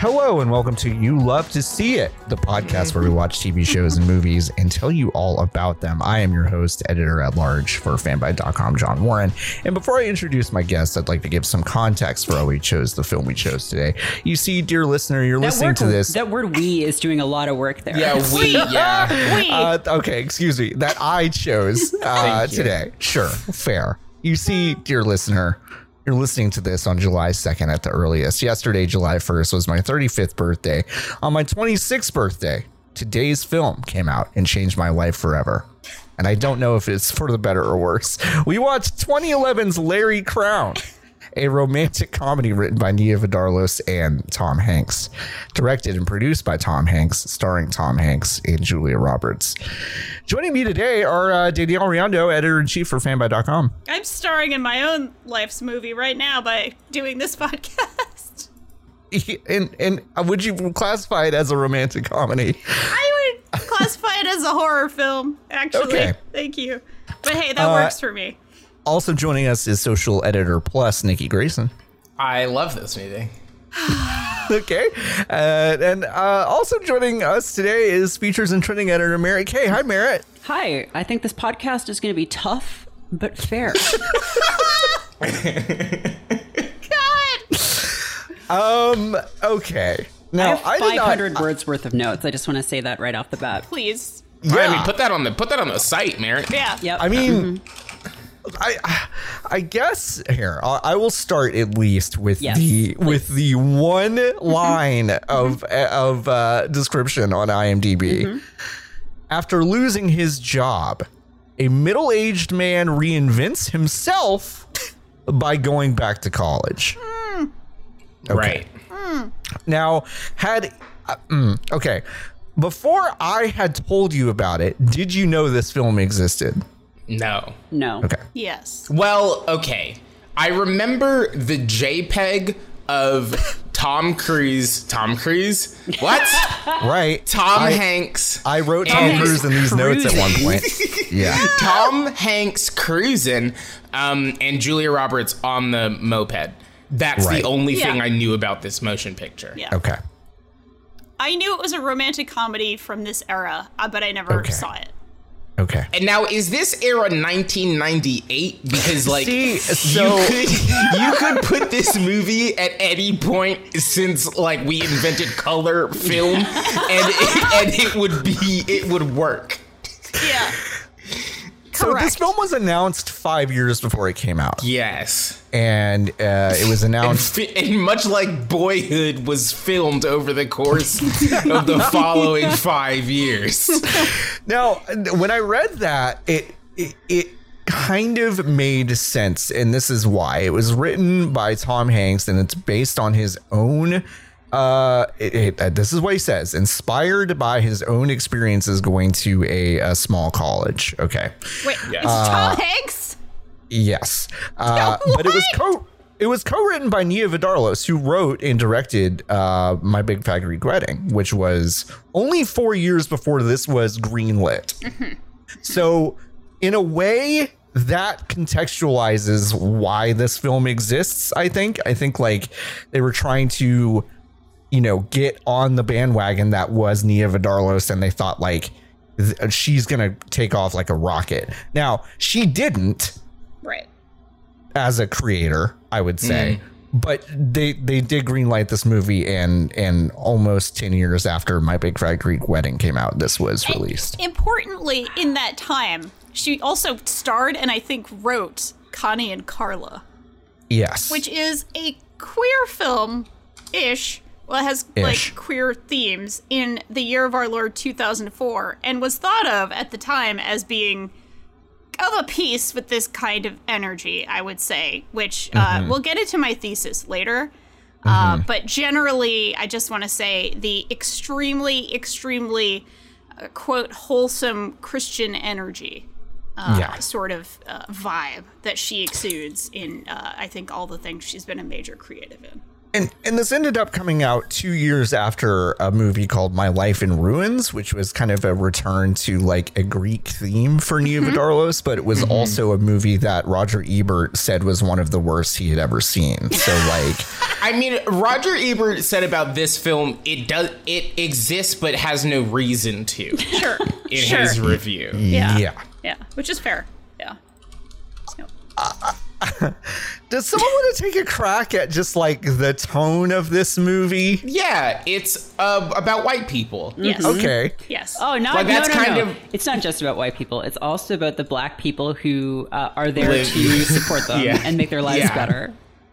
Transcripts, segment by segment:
Hello and welcome to You Love to See It, the podcast where we watch TV shows and movies and tell you all about them. I am your host, editor at large for fanbyte.com, John Warren. And before I introduce my guest, I'd like to give some context for how we chose the film we chose today. You see, dear listener, you're listening word, to this. That word "we" is doing a lot of work there. Yeah, we, yeah. Wait. Uh, okay, excuse me. That I chose uh, today. Sure, fair. You see, dear listener, you're listening to this on July 2nd at the earliest. Yesterday, July 1st, was my 35th birthday. On my 26th birthday, today's film came out and changed my life forever. And I don't know if it's for the better or worse. We watched 2011's Larry Crowne, a romantic comedy written by Nia Vardalos and Tom Hanks, directed and produced by Tom Hanks, starring Tom Hanks and Julia Roberts. Joining me today are uh, Danielle Riendeau, editor in chief for fanbyte.com. I'm starring in my own life's movie right now by doing this podcast. And and uh, would you classify it as a romantic comedy? I would classify it as a horror film, actually. Okay. Thank you. But hey, that Uh, works for me. Also joining us is social editor plus Nikki Grayson. I love this meeting. Okay, uh, and uh, also joining us today is features and trending editor Merritt K. Hi, Merritt. Hi, I think this podcast is going to be tough but fair. God! Um. Okay. I Now have I, did not- 500 words worth of notes. I just want to say that right off the bat. Please. Yeah. I mean, put that on the put that on the site, Merritt. Yeah. Yep. I mean, I I guess here I, I will start at least with Yes, the with the one line of of uh, description on IMDb. After losing his job, a middle-aged man reinvents himself by going back to college. Right. Now, had uh, mm, okay, before I had told you about it, did you know this film existed? No. No. Okay. Yes. Well, okay. I remember the JPEG of Tom Cruise. Tom Cruise? What? Right. Tom I- Hanks. I wrote Tom Hanks Cruise in these notes at one point. Yeah. Tom Hanks cruising, um, and Julia Roberts on the moped. That's Right. the only Yeah. thing I knew about this motion picture. Yeah. Okay. I knew it was a romantic comedy from this era, uh, but I never Okay. saw it. Okay. And now, is this era 1998? Because, like, See, so- you, could, you could put this movie at any point since, like, we invented color film, and it, and it would be, it would work. Yeah. So Correct. this film was announced five years before it came out, Yes. and uh, it was And, announced. fi- and much like Boyhood was filmed over the course of the following five years. Now, when I read that, it it, it kind of made sense, and this is why. It was written by Tom Hanks, and it's based on his own. Uh, it, it- uh, this is what he says: inspired by his own experiences going to a, a small college. Okay. Wait, Yes. is Tom Hanks? Yes, uh, but it was co it was co-written by Nia Vardalos, who wrote and directed uh, My Big Fat Greek Wedding, which was only four years before this was greenlit. So, in a way, that contextualizes why this film exists. I think. I think like they were trying to, you know, get on the bandwagon that was Nia Vardalos, and they thought like th- she's gonna take off like a rocket. Now she didn't Right. as a creator, I would say. Mm. But they they did greenlight this movie, and and almost ten years after My Big Fat Greek Wedding came out, this was released. Importantly, in that time, she also starred and I think wrote Connie and Carla, Yes, which is a queer film ish. Well, it has Ish. like queer themes in the year of our Lord 2004 and was thought of at the time as being of a piece with this kind of energy, I would say, which uh, we'll get into my thesis later. Uh, but generally, I just want to say the extremely, extremely, uh, quote, wholesome Christian energy uh, Yeah. sort of uh, vibe that she exudes in, uh, I think, all the things she's been a major creative in. And and this ended up coming out two years after a movie called My Life in Ruins, which was kind of a return to like a Greek theme for mm-hmm. Nia Vardalos, but it was mm-hmm. also a movie that Roger Ebert said was one of the worst he had ever seen. So like I mean, Roger Ebert said about this film, it does it exists but has no reason to Sure. in sure. his review. Yeah. yeah. Yeah. Which is fair. Yeah. So- uh, uh, Does someone want to take a crack at just like the tone of this movie? Yeah, it's uh, about white people. Yes. Okay. Yes. Oh, not Like, that's no, no, kind no. of- It's not just about white people. It's also about the black people who uh, are there Live- to support them Yeah. and make their lives Yeah. better.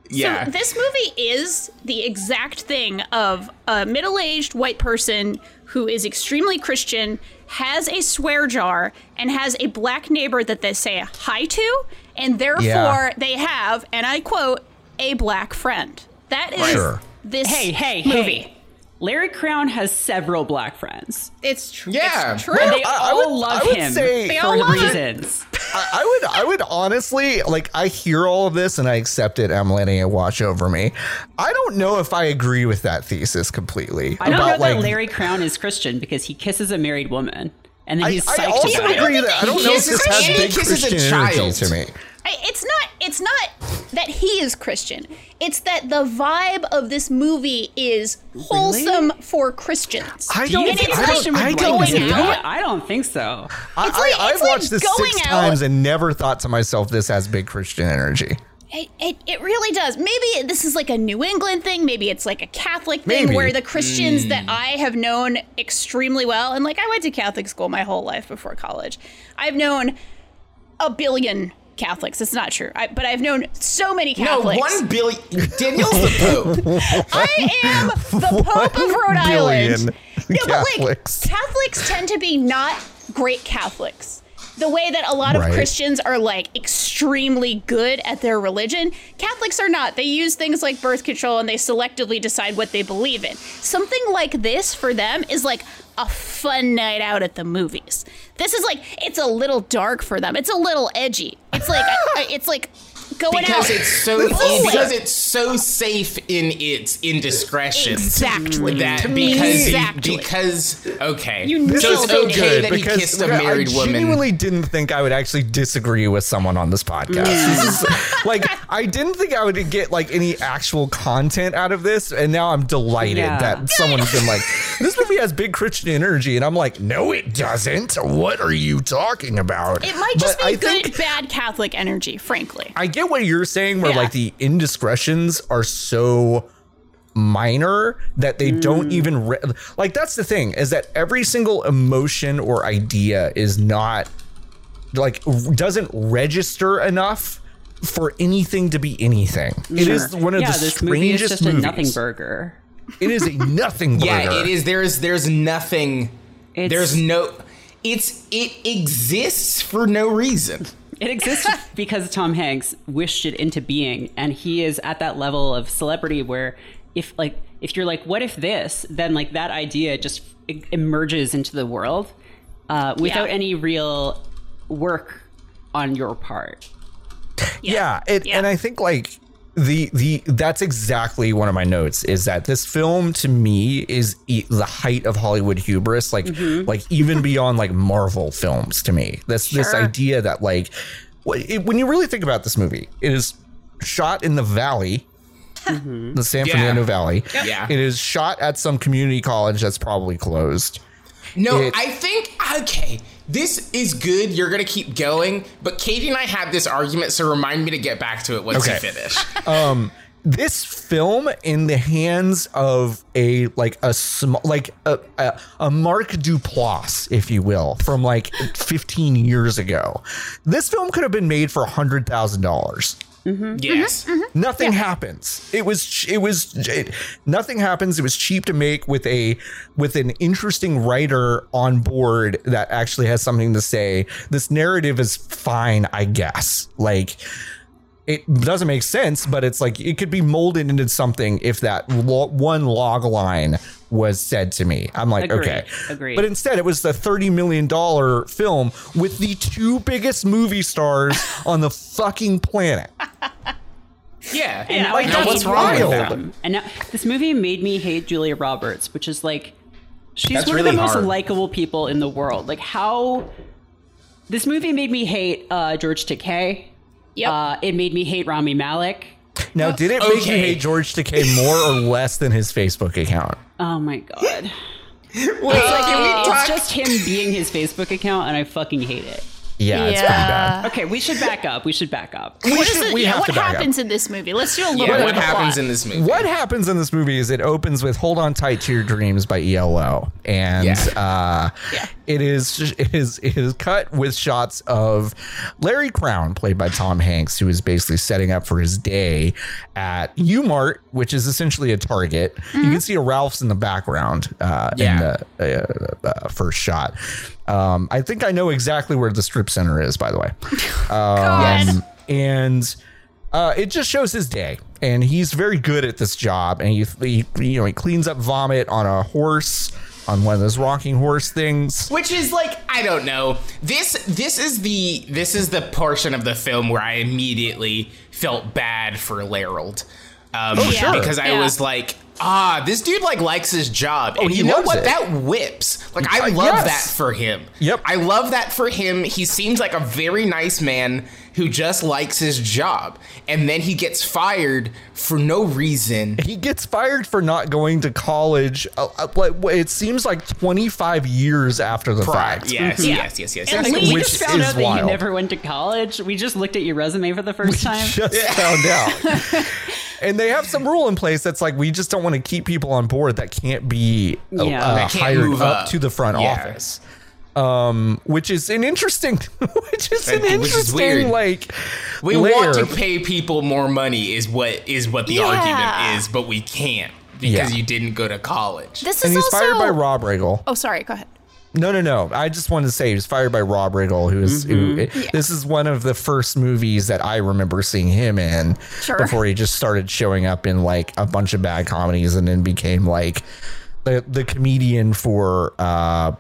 Yeah. So this movie is the exact thing of a middle-aged white person who is extremely Christian, has a swear jar, and has a black neighbor that they say hi to, and therefore Yeah. they have, and I quote, a black friend. That is Sure. this Hey, hey, movie. hey. Larry Crowne has several black friends. It's true. Yeah. It's true. And they I- I all would- love I would him say- They for all love reasons. I, I would I would honestly like I hear all of this and I accept it. I'm letting it wash over me. I don't know if I agree with that thesis completely. I don't about, know that like, Larry Crowne is Christian because he kisses a married woman. And then he's I psyched also about agree it. that I don't He know if this has big Christian energy child. to me. I- it's not it's not that he is Christian. It's that the vibe of this movie is wholesome for Christians. I Do you don't. think I don't. I don't this going out. I don't think so. I, It's like- I, it's I've like watched this six out- times and never thought to myself this has big Christian energy. It, it, it really does. Maybe this is like a New England thing. Maybe it's like a Catholic thing Maybe. where the Christians that hmm. I have known extremely well, and like I went to Catholic school my whole life before college, I've known a billion Catholics. It's not true, I, but I've known so many Catholics. no, Catholics. one billion. Daniel's the Pope. I am the Pope of Rhode Island. billion No, but like Catholics. Catholics tend to be not great Catholics. The way that a lot of Right. Christians are like extremely good at their religion, Catholics are not. They use things like birth control and they selectively decide what they believe in. Something like this for them is like a fun night out at the movies. This is like it's a little dark for them. It's a little edgy. It's like uh, it's like going because out it's so Ooh. because it's so safe in its indiscretions. Exactly. That To because me, he- exactly. because okay. You This so is it's so okay good that he because kissed a married I woman. genuinely didn't think I would actually disagree with someone on this podcast. This is, like I didn't think I would get like any actual content out of this, and now I'm delighted Yeah. that someone's been like, "This movie has big Christian energy," and I'm like, "No, it doesn't. What are you talking about?" It might just But be I good, think- bad Catholic energy, frankly. I get what you're saying, where Yeah. like the indiscretions are so minor that they don't mm. even re- like. That's the thing is that every single emotion or idea is not like doesn't register enough for anything to be anything. It is one of yeah, the this movie is just movies. a nothing burger. It is a nothing burger. yeah, it is. There's there's nothing. It's- there's no. It's it exists for no reason. It exists because Tom Hanks wished it into being, and he is at that level of celebrity where, if like, if you're like, what if this, then like that idea just e- emerges into the world uh, without Yeah. any real work on your part. yeah, it, Yeah. and i think like the the that's exactly one of my notes is that this film to me is e- the height of hollywood hubris like mm-hmm. like even beyond like marvel films to me this this idea that like it, when you really think about this movie it is shot in the valley mm-hmm. the san Yeah. fernando valley Yeah. it is shot at some community college that's probably closed No, It- I think okay. This is good. You're gonna keep going, but Katie and I had this argument, so remind me to get back to it once Okay. you finish. Um, this film in the hands of a like a small like a, a, a mark duplass if you will from like 15 years ago this film could have been made for a hundred thousand dollars Mm-hmm. yes. Mm-hmm. Mm-hmm. nothing happens. It was it was it, nothing happens. It was cheap to make with a with an interesting writer on board that actually has something to say. This narrative is fine i guess. Like it doesn't make sense, but it's like it could be molded into something if that lo- one log line was said to me. I'm like, Agreed. okay. Agreed. But instead, it was the $30 million film with the two biggest movie stars on the fucking planet. Yeah. And now Like, I that's hate what's wrong with them. And now this movie made me hate Julia Roberts, which is like she's That's one really of the most hard. likable people in the world. Like how this movie made me hate uh, George Takei. Yep. Uh, it made me hate Rami Malek. Now, did it make you hate George Takei more or less than his Facebook account? Oh my god. Wait, It's like can we it's just him being his Facebook account, and I fucking hate it. Yeah, it's pretty bad. Okay, we should back up. We should back up. We What, is should- it, we yeah, have what to back up. happens in this movie? Let's do a little Yeah, bit what of happens plot. in this movie? What happens in this movie is it opens with "Hold On Tight to Your Dreams" by ELO, and Yeah. uh, it is it is it is cut with shots of Larry Crowne, played by Tom Hanks, who is basically setting up for his day at U-Mart, which is essentially a Target. You can see a Ralph's in the background uh, Yeah. in the uh, uh, first shot. Um, I think I know exactly where the strip center is, by the way. God. Um, and uh, it just shows his day, and he's very good at this job. And he, he, you know, he cleans up vomit on a horse, on one of those rocking horse things. Which is like I don't know. This this is the this is the portion of the film where I immediately felt bad for Larold. Um, Oh, sure. Because I Yeah. was like, ah, this dude like likes his job, and he you know loves what? it. That whips. Like I Uh, love yes. that for him. Yep. I love that for him. He seems like a very nice man who just likes his job, and then he gets fired for no reason. He gets fired for not going to college. Uh, uh, like, it seems like 25 years after the Prior. fact. Yes, Yeah. yes, yes, yes, And yes. we We Which just found is out that wild. you never went to college. We just looked at your resume for the first time. just found out. and they have some rule in place that's like we just don't want to keep people on board that can't be uh, Yeah. uh, That can't hired move up up. to the front Yeah. office. Um, which is an interesting, which is an Which is interesting weird. like We layer. want to pay people more money is what is what the Yeah. argument is, but we can't because Yeah. you didn't go to college. This and is he's also. fired by Rob Riggle. Oh, sorry. Go ahead. No, no, no. I just wanted to say he was fired by Rob Riggle, who is who, Mm-hmm. this is one of the first movies that I remember seeing him in Sure. before he just started showing up in like a bunch of bad comedies and then became like the the comedian for uh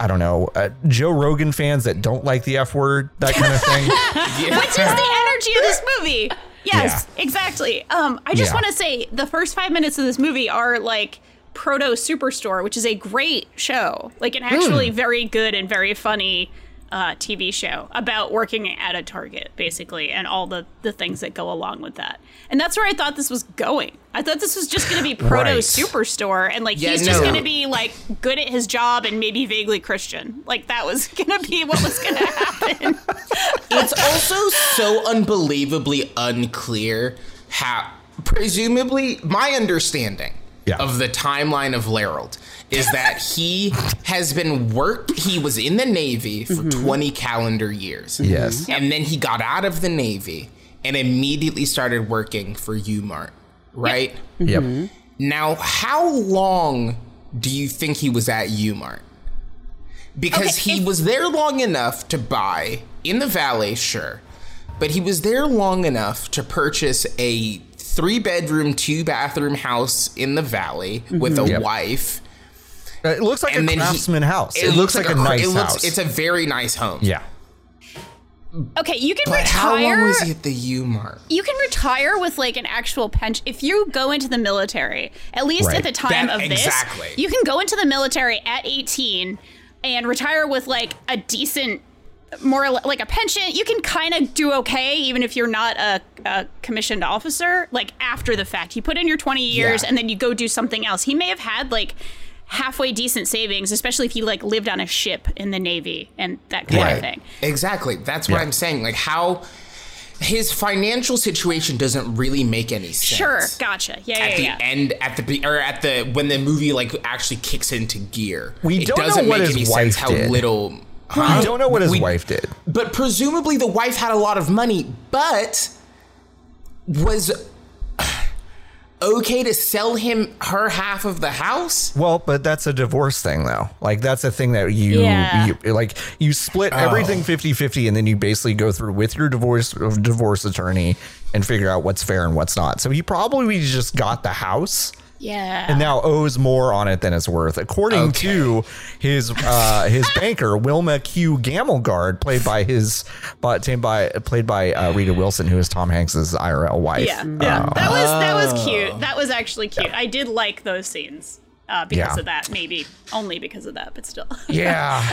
I don't know, uh, Joe Rogan fans that don't like the F word, that kind of thing. Which is the energy of this movie. Yes, exactly. Um, I just Yeah. want to say the first five minutes of this movie are like Proto Superstore, which is a great show, like an actually very good and very funny uh, TV show about working at a Target, basically, and all the the things that go along with that. And that's where I thought this was going. I thought this was just going to be Proto Right. Superstore, and like Yeah, he's just going to be like good at his job and maybe vaguely Christian. Like that was going to be what was going to happen. it's also so unbelievably unclear how presumably my understanding Yeah. of the timeline of Larold is that he has been worked he was in the navy for mm-hmm. 20 calendar years. Mm-hmm. Yes. and then he got out of the navy and immediately started working for U-Mart right? Mm-hmm. Yep. now how long do you think he was at U-Mart? Because Okay, he was there long enough to buy in the valley, sure, but he was there long enough to purchase a three bedroom, two bathroom house in the valley with a Yep. wife. Uh, It looks like And a then he- craftsman house. It, looks, like, a, cr- nice it looks, house. It's a very nice home. yeah. Okay, you can But how retire. long was he at the U-Mart? you can retire with like an actual pension if you go into the military at least Right. at the time That- of this exactly. you can go into the military at 18 and retire with like a decent more like a pension you can kind of do okay even if you're not a, a commissioned officer like after the fact you put in your 20 years Yeah. and then you go do something else he may have had like halfway decent savings especially if he like lived on a ship in the navy and that kind Right. of thing Exactly. That's what Yeah. I'm saying. Like how his financial situation doesn't really make any sense. sure gotcha yeah at yeah At the yeah end at the be- or at the when the movie like actually kicks into gear We it don't know doesn't what make his any wife sense how did. little I don't know what his We- wife did. but presumably the wife had a lot of money but was okay to sell him her half of the house Well, but that's a divorce thing though. Like that's a thing that you, Yeah. you like you split oh. everything 50-50 and then you basically go through with your divorce divorce attorney and figure out what's fair and what's not. So he probably just got the house Yeah. and now owes more on it than it's worth, according Okay. to his uh, his banker Wilma Q Gamelgard, played by his but by played by uh, Rita Wilson, who is Tom Hanks's IRL wife. yeah. Yeah. That was that was Oh. cute. That was actually cute. I did like those scenes. Uh, because Yeah. of that, maybe only because of that, but still. Yeah.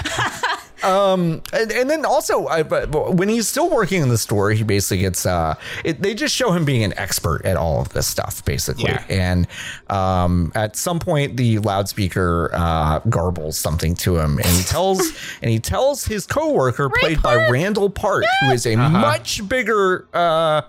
um, and, and then also, I, but but when he's still working in the store, he basically gets. Uh, it, they just show him being an expert at all of this stuff, basically. Yeah. And um, at some point, the loudspeaker uh, garbles something to him, and he tells and he tells his coworker, played by Randall Park, who is a much bigger. Uh,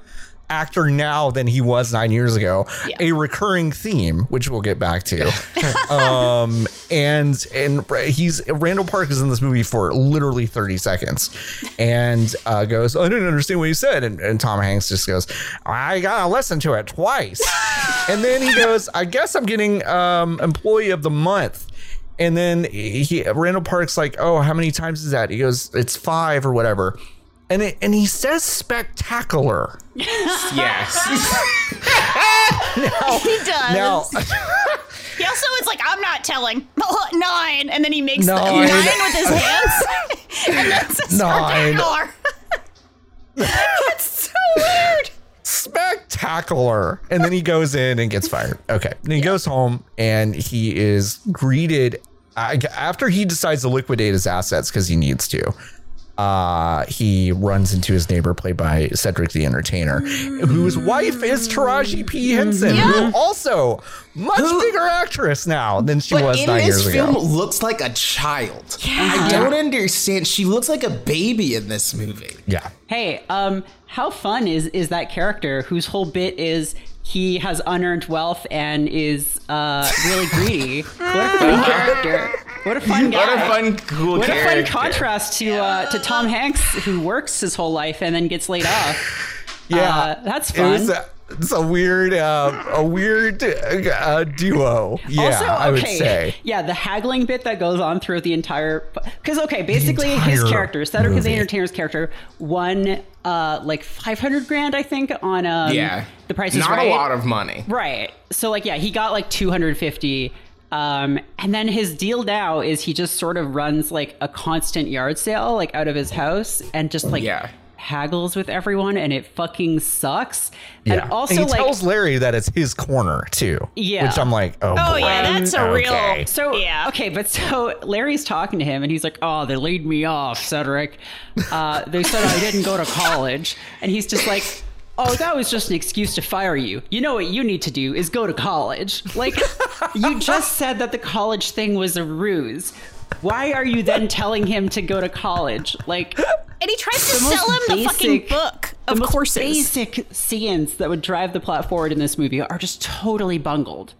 actor now than he was nine years ago. A recurring theme which we'll get back to. Um and and he's randall park is in this movie for literally 30 seconds and uh goes i didn't understand what you said. And, and tom hanks just goes i gotta listen to it twice. And then he goes i guess i'm getting um employee of the month. And then he Randall Park's like, "Oh, how many times is that?" He goes, "It's five or whatever." And it, and he says spectacular. Yes. he does. Now, he also is like, I'm not telling. Nine. And then he makes the Nine. nine with his hands. and then says Nine. spectacular. That's so weird. spectacular. And then he goes in and gets fired. Okay. And he goes home and he is greeted after he decides to liquidate his assets because he needs to. Uh, he runs into his neighbor, played by Cedric the Entertainer, whose wife is Taraji P. Henson, who also much bigger actress now than she was. But was in this film looks like a child. I don't understand. She looks like a baby in this movie. Yeah. Hey, um, how fun is is that character whose whole bit is he has unearned wealth and is uh, really greedy? what a fun character! What a fun guy! What a fun, cool What a fun contrast to uh, to Tom Hanks, who works his whole life and then gets laid off. Yeah. Uh, that's It was fun. It's a weird, uh, a weird uh, duo. Yeah, also, okay, I would say. yeah, the haggling bit that goes on throughout the entire because okay, basically his character, Cedric is the entertainer's character, won uh like five hundred grand, I think, on um, Yeah. the Price is Not Right. a lot of money. Right. So like yeah, he got like 250 um and then his deal now is he just sort of runs like a constant yard sale like out of his house and just like Yeah. Haggles with everyone and it fucking sucks. Yeah. And also he like tells Larry that it's his corner too. Yeah. Which I'm like, oh, Oh, boy. yeah, that's a Okay. real. So Yeah. okay, but so Larry's talking to him, and he's like, "Oh, they laid me off, Cedric. Uh, they said I didn't go to college," and he's just like, "Oh, that was just an excuse to fire you. You know what you need to do is go to college. Like, you just said that the college thing was a ruse. Why are you then telling him to go to college? Like." And he tries to sell him the fucking basic- book the of most courses. Basic scenes that would drive the plot forward in this movie are just totally bungled,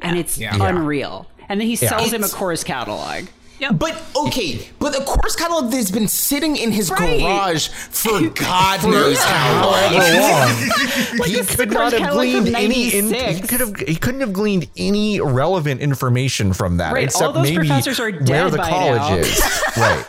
and it's Yeah. unreal. And then he sells him a It's- course catalog. But okay, but the course catalog that's been sitting in his Right. garage for God knows how long. However he could not have gleaned any. In, he could have. He couldn't have gleaned any relevant information from that, Right, all except those maybe professors are where the by college now. is. Right.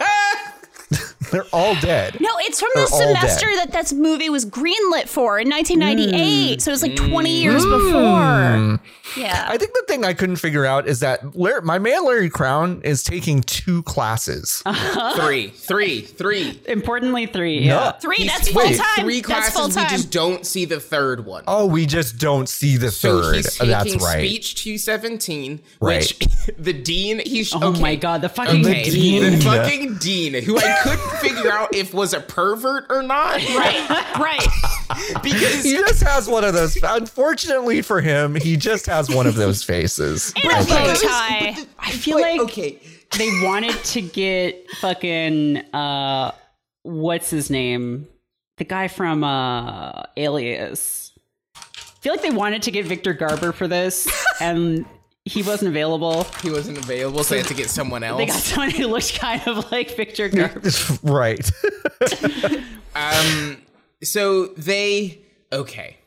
They're all dead. No, it's from They're the semester dead. that that movie was greenlit for in 1998. Mm. So it was like 20 Mm. years before. Mm. Yeah. I think the thing I couldn't figure out is that Larry, my man Larry Crowne is taking two classes. Uh-huh. Three, three, three. Importantly, three. Yeah. Three, He's that's taking full time. Three That's classes. full We just don't see the third one. Oh, we just don't see the So third. he's taking That's right. speech 217, Right. which the dean, he's Oh okay. my god, the fucking Okay, dean. the fucking dean, who I couldn't figure out if was a pervert or not. right, right. Because He just has one of those. Unfortunately for him, he just has one of those faces. And a I bow tie. I feel like okay, they wanted to get fucking uh, what's his name? The guy from uh, Alias. I feel like they wanted to get Victor Garber for this, and he wasn't available. he wasn't available, so I had to get someone else. They got someone who looked kind of like Victor Garber. right. Um, so they okay.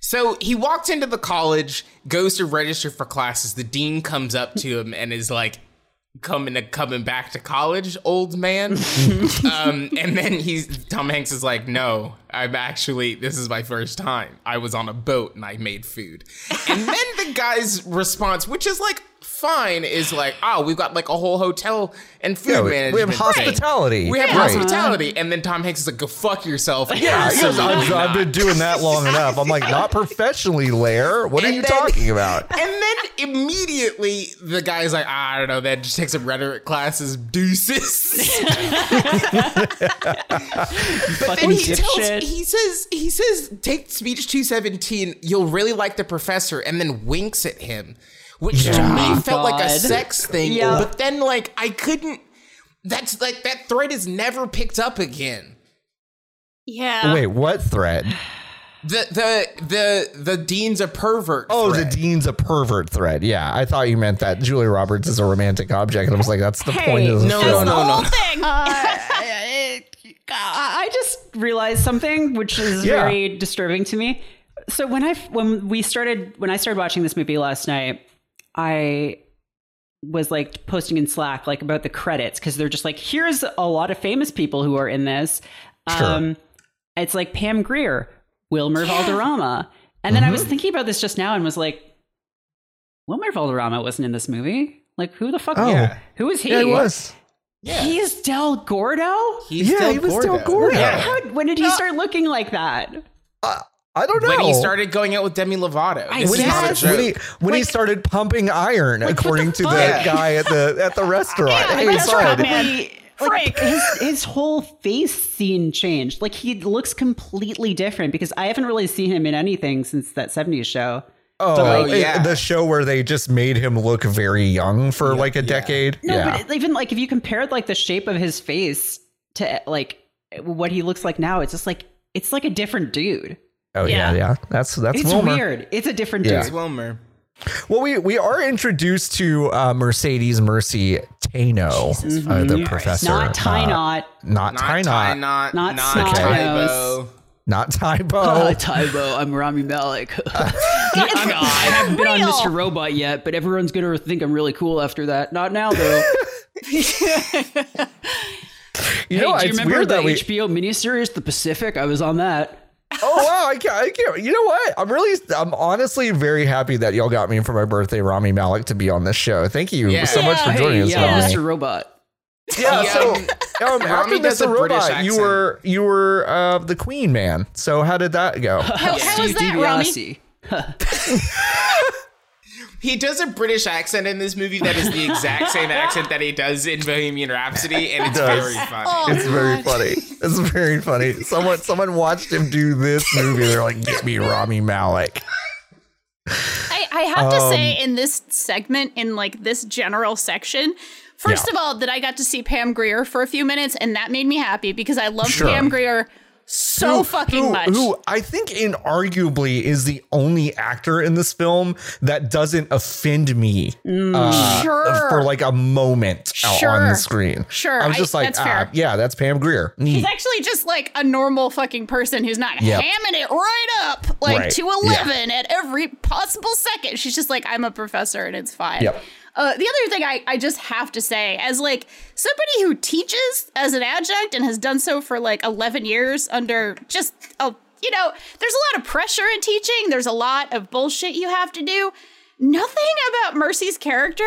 So he walks into the college, goes to register for classes. The dean comes up to him and is like, coming to coming back to college, old man. um, and then he's Tom Hanks is like, no, I'm actually this is my first time. I was on a boat and I made food. And then the guy's response, which is like fine, is like, oh, we've got like a whole hotel and food Yeah, we- management. we have thing. hospitality. We have Right. hospitality. And then Tom Hanks is like, go fuck yourself. Yeah, he I've, I've been doing that long enough. I'm like, not professionally, Lair. What are you then- talking about? And then immediately the guy's like, ah, I don't know, then just take some rhetoric classes, deuces. Fucking and he tells, dipshit. he says, he says, take speech 217, you'll really like the professor, and then winks at him, which to Yeah. me oh felt like a sex thing. Yeah. But then, like, I couldn't, that's like, that thread is never picked up again. Yeah. Wait, what thread? The, the, the, the dean's a pervert. Oh, thread. the dean's a pervert thread. Yeah, I thought you meant that Julia Roberts is a romantic object, and I was like, that's the Hey, point of the no, film. no, the no, whole no. thing. Uh, I I just realized something which is Yeah. very disturbing to me. So when I when we started when I started watching this movie last night, I was like posting in Slack like about the credits because they're just like here's a lot of famous people who are in this. Um, Sure. it's like Pam Grier, Wilmer Valderrama, and then I was Mm-hmm. thinking about this just now and was like, Wilmer Valderrama wasn't in this movie. Like who the fuck? Oh. Yeah. Who is he? Yeah, it was. Yeah. He's Del Gordo. He's Yeah, Del he was Del Gordo. Yeah. How, when did he start looking like that? I don't know. When he started going out with Demi Lovato. I This when is he, not a guess. joke. when he when he started pumping iron, according to the guy at the at the restaurant. Yeah, hey, that's right, bud. man. Like, Frank. his his whole face scene changed. Like he looks completely different because I haven't really seen him in anything since that '70s show. Oh, like- it- yeah. the show where they just made him look very young for like a decade. No, yeah. but even like if you compared like the shape of his face to like what he looks like now, it's just like it's like a different dude. Oh yeah, yeah. yeah. That's that's It's Wilmer. weird. It's a different Yeah. It's dude. Wilmer. Well, we we are introduced to uh, Mercedes Mercy Tainot, uh, the professor. Not Ty uh, Knot. not Not Ty Ty Knot, Knot. Not Not Tybo. Not Tybo. Tybo, I'm Rami Malek. I'm, I haven't been on Mr. Robot yet, but everyone's gonna think I'm really cool after that. Not now, though. you know, hey, do you remember the that we. HBO miniseries, The Pacific? I was on that. Oh wow, I can't, I can't. You know what? I'm really, I'm honestly very happy that y'all got me for my birthday, Rami Malek, to be on this show. Thank you Yeah. so much for joining Hey, us. yeah, Rami. Mr. Robot. Yeah, Yeah, so um, after Rami Mr. a British Robot, you were you were uh, the Queen man. So how did that go? How, how was that, Rami? DiBiase. He does a British accent in this movie that is the exact same accent that he does in Bohemian Rhapsody, and it's does. very funny. Oh, It's very funny. It's very funny. Someone someone watched him do this movie. They're like, "Get me Rami Malek." I, I have to Um, say, in this segment, in like this general section, first Yeah. of all, that I got to see Pam Grier for a few minutes, and that made me happy because I love Sure. Pam Grier so fucking who, much. Who I think inarguably is the only actor in this film that doesn't offend me uh, Sure. for like a moment out on the screen. Sure, I was I- just like, that's ah, yeah, that's Pam Grier. Neat. He's actually just like a normal fucking person who's not Yep. hamming it right up, like Right. to 11 at every possible second. She's just like, I'm a professor and it's fine. Yep. Uh, the other thing I, I just have to say, as like somebody who teaches as an adjunct and has done so for like 11 years under just, oh, you know, there's a lot of pressure in teaching. There's a lot of bullshit you have to do. Nothing about Mercy's character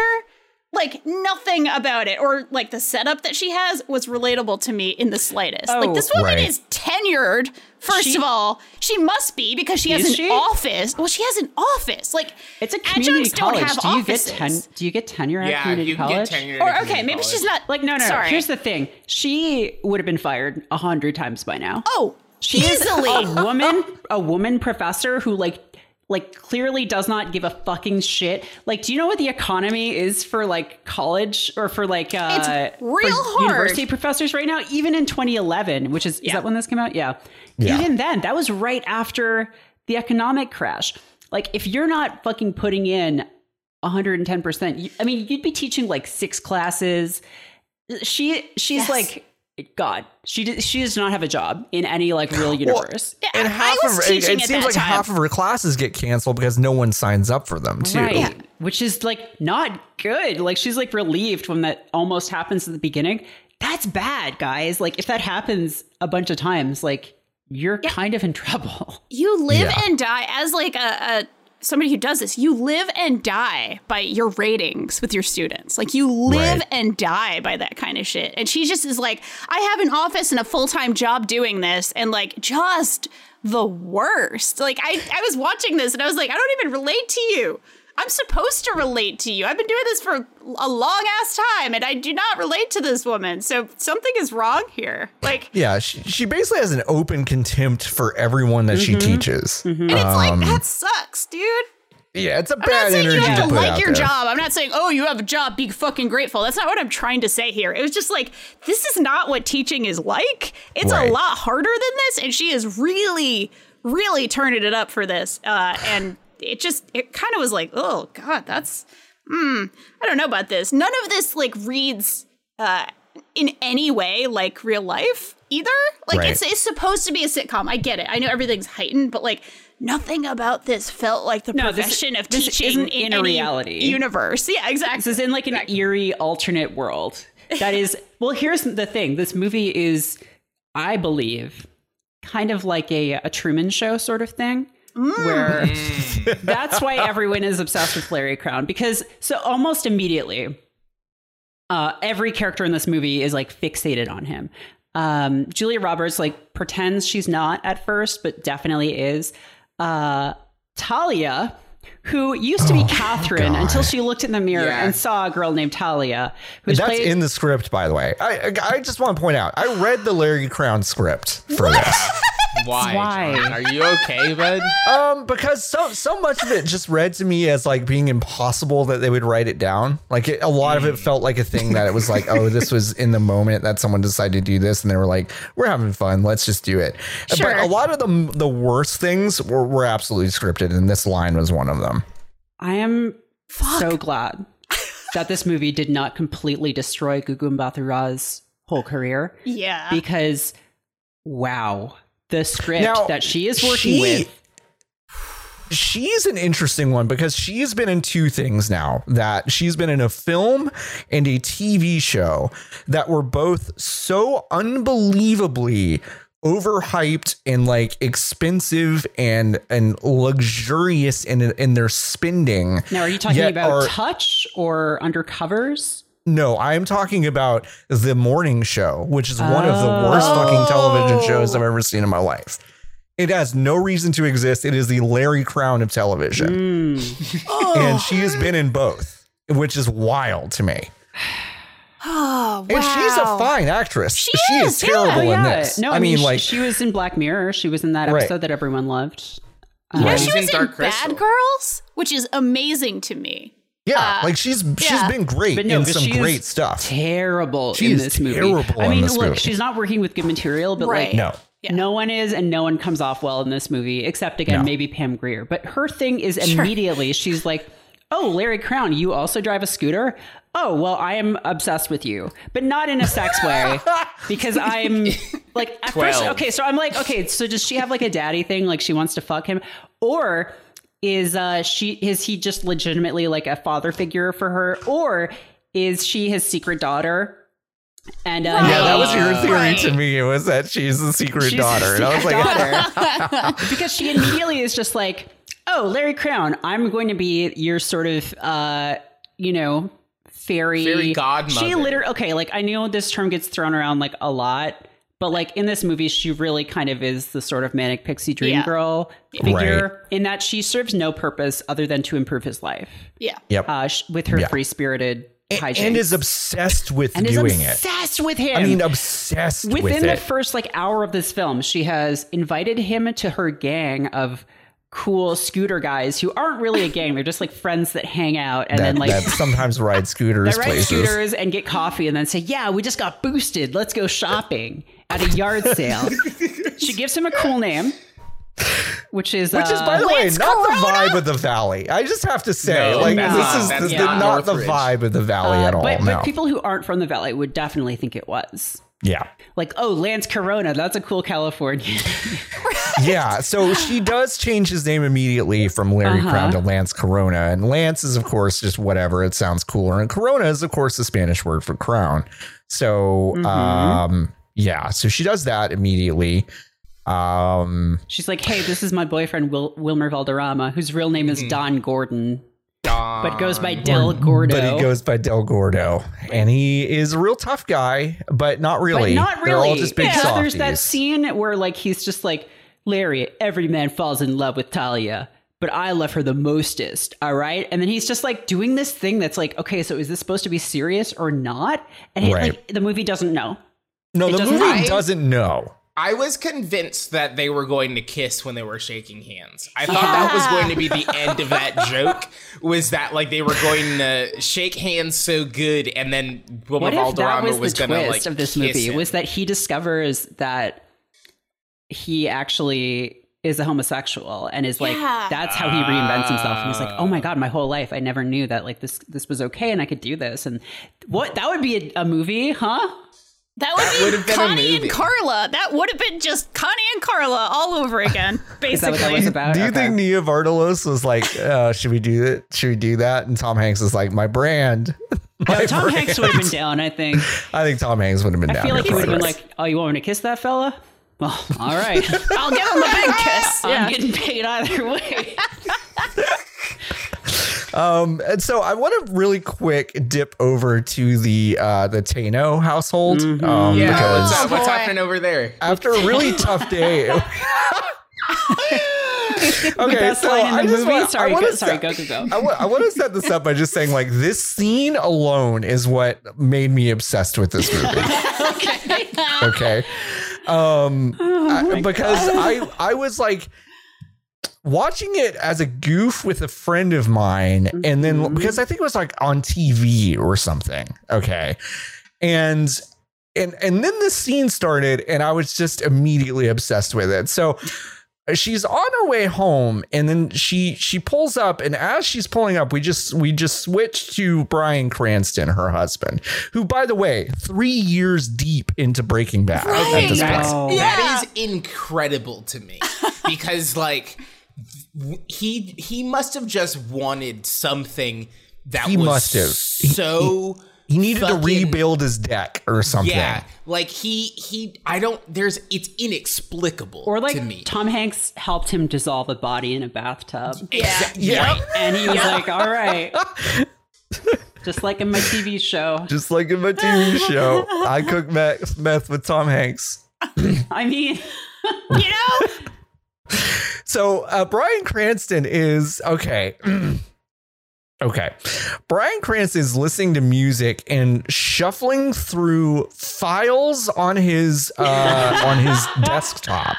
like nothing about it or like the setup that she has was relatable to me in the slightest. like Oh, this woman right. is tenured. First She- of all, she must be because she has an she? office. Well, she has an office. Like It's a community adjuncts don't college. have Do you offices. get ten? Do you get tenure at Yeah, community you college? get tenure. at Or a okay, maybe college. she's not Like no, no, no. Sorry. Here's the thing: she would have been fired a hundred times by now. oh She is easily. a woman, a woman professor who like like clearly does not give a fucking shit. Like, do you know what the economy is for like college or for like uh It's real hard. university professors right now? Even in 2011, which is is Yeah. that when this came out? Yeah. Yeah. Even then, that was right after the economic crash. Like, if you're not fucking putting in 110 percent, I mean, you'd be teaching like six classes. She she's Yes. like. God, she does, she does not have a job in any like real universe. Yeah, and half I was of it, teaching it at seems that like time. half of her classes get canceled because no one signs up for them too. Right. Yeah. which is like not good. Like she's like relieved when that almost happens at the beginning. That's bad, guys. Like if that happens a bunch of times, like you're kind of in trouble. You live Yeah. and die as like a, a somebody who does this. You live and die by your ratings with your students. Like you live Right. and die by that kind of shit. And she just is like, I have an office and a full time job doing this, and like just the worst. Like I, I was watching this and I was like, I don't even relate to you. I'm supposed to relate to you. I've been doing this for a long ass time and I do not relate to this woman. So something is wrong here. Like Yeah, she, she basically has an open contempt for everyone that she mm-hmm. teaches. Mm-hmm. and it's like um, that sucks, dude. Yeah, it's a I'm not bad saying you energy have to to like your there. job. I'm not saying, oh, you have a job, be fucking grateful. That's not what I'm trying to say here. It was just like, this is not what teaching is like. It's Right. a lot harder than this. And she is really, really turning it up for this. Uh, and it just, it kind of was like, oh, God, that's, hmm, I don't know about this. None of this like reads uh, in any way like real life either. Like Right. it's, it's supposed to be a sitcom. I get it. I know everything's heightened, but like, Nothing about this felt like the No, this- profession of this teaching isn't in in a any reality. universe. Yeah, exactly. This is in like an eerie alternate world. That is, well, here's the thing. This movie is, I believe, kind of like a, a Truman Show sort of thing. Where that's why everyone is obsessed with Larry Crowne because so almost immediately, uh, every character in this movie is like fixated on him. Um, Julia Roberts like pretends she's not at first, but definitely is. Uh, Talia, who used to be Catherine God. until she looked in the mirror Yeah. and saw a girl named Talia, who's That's played. in the script, by the way. I, I I just want to point out, I read the Larry Crowne script for this. Why? Why? John? Are you okay, bud? Um, because so so much of it just read to me as like being impossible that they would write it down. Like it, a lot of it felt like a thing that it was like, oh, this was in the moment that someone decided to do this, and they were like, we're having fun, let's just do it. Sure. But a lot of the the worst things were, were absolutely scripted, and this line was one of them. I am so glad that this movie did not completely destroy Gugu Mbatha-Raw's whole career yeah. because, wow, the script Now, that she is working she- with. She's an interesting one because she's been in two things now. That she's been in a film and a TV show that were both so unbelievably overhyped and like expensive and and luxurious in in their spending. Now, are you talking about are- Touch or Undercovers? No, I am talking about the morning show, which is one of the worst fucking television shows I've ever seen in my life. It has no reason to exist. It is the Larry Crowne of television. Mm. and she has been in both, which is wild to me. oh, wow. And she's a fine actress. She, is, is, terrible Oh, in this. No, I, mean, she, like, she was in Black Mirror. She was in that Right. episode that everyone loved. You know, she was in Dark Crystal. Bad Girls, which is amazing to me. Yeah, uh, like she's she's yeah. been great But no, in some she great stuff. Terrible She in is this movie. terrible I mean, this look, movie. she's not working with good material, but Right. like, No. Yeah. No one is, and no one comes off well in this movie, except again, No. maybe Pam Grier. But her thing is Sure. immediately, she's like, Oh, Larry Crowne, you also drive a scooter? Oh, well, I am obsessed with you, but not in a sex way because I'm like, at first, Twelve. okay, so I'm like, okay, so does she have like a daddy thing? Like she wants to fuck him? Or is uh she is he just legitimately like a father figure for her or is she his secret daughter and uh, Yeah, that was your theory Right. to me. It was that she's the secret She's daughter. his And I was like, daughter. because she immediately is just like oh larry crowne i'm going to be your sort of uh you know fairy Fairy godmother. she literally okay like i know this term gets thrown around like a lot but like in this movie she really kind of is the sort of manic pixie dream Yeah. girl figure in that she serves no purpose other than to improve his life Yeah. yep. uh, with her Yeah. free-spirited hijinks. and is obsessed with And is doing it. obsessed with him I mean, obsessed within with the it. first like hour of this film she has invited him to her gang of cool scooter guys who aren't really a gang they're just like friends that hang out and that, then like that sometimes ride scooters they ride places. scooters and get coffee and then say yeah we just got boosted let's go shopping at a yard sale she gives him a cool name which is Which is, uh, by the way, Lance not the vibe of the valley. I just have to say, No, like, that's this is this is not not the Northridge. vibe of the valley at all. but, no. but people who aren't from the valley would definitely think it was yeah. like oh lance corona that's a cool californian yeah, so she does change his name immediately from Larry Uh-huh. Crowne to Lance Corona. And Lance is, of course, just whatever. It sounds cooler. And Corona is, of course, the Spanish word for crown. So, Mhm. um, yeah, so she does that immediately. Um, She's like, "Hey, this is my boyfriend Wil- Wilmer Valderrama, whose real name is Don Gordon, but goes by Del Gordo." but he goes by Del Gordo. And he is a real tough guy, but not really. But not They're all really. just big yeah, softies. there's that scene where like he's just like, Larry, every man falls in love with Talia, but I love her the mostest. All right. And then he's just like doing this thing that's like, okay, so is this supposed to be serious or not? And it, Right. like the movie doesn't know. No, it the doesn't- movie I- doesn't know. I was convinced that they were going to kiss when they were shaking hands. I thought that was going to be the end of that joke. Was that like they were going to shake hands so good, and then Wilmer What if that Valderrama was, was, the gonna twist like of this kiss movie? him. Was that he discovers that he actually is a homosexual and is like Yeah. that's how he reinvents himself and he's like oh my god my whole life i never knew that like this this was okay and i could do this and what that would be a, a movie huh That would That be would've been Connie and Carla. That would have been just Connie and Carla all over again, is that basically. what that was about Do you Okay. think Nia Vardalos was like, uh, should we do it? Should we do that? And Tom Hanks is like, my brand. My tom brand. hanks would have been down i think I think Tom Hanks would have been i down. I feel like he would have been like oh you want me to kiss that fella well all right I'll give him a big kiss. i'm getting paid either way Um, and so I want to really quick dip over to the uh, the Tainot household. Mm-hmm. Um, Yeah, because what's, up? what's happening over there? after a really tough day. okay, best so line in I the just movie? want- Sorry, I wanna go- sorry, set- go, go, go. I want, to set this up by just saying, like, this scene alone is what made me obsessed with this movie. okay okay um Oh I- because i i was like watching it as a goof with a friend of mine and Mm-hmm. then because i think it was like on tv or something okay and and and then the scene started and i was just immediately obsessed with it so she's on her way home and then she she pulls up and as she's pulling up we just we just switch to bryan cranston her husband who by the way three years deep into breaking bad Right. at this That's, point No. That is incredible to me because like w- he he must have just wanted something that He was must have. He- so he needed to rebuild his deck or something Yeah, like he he I don't there's it's inexplicable Or like to me. Tom Hanks helped him dissolve a body in a bathtub. Yeah. Yeah. right. And he was like, all right. Just like in my TV show. just like in my tv show i cook meth, meth with tom hanks I mean, You know? So uh, Bryan Cranston is okay. okay. Bryan Cranston is listening to music and shuffling through files on his uh, on his desktop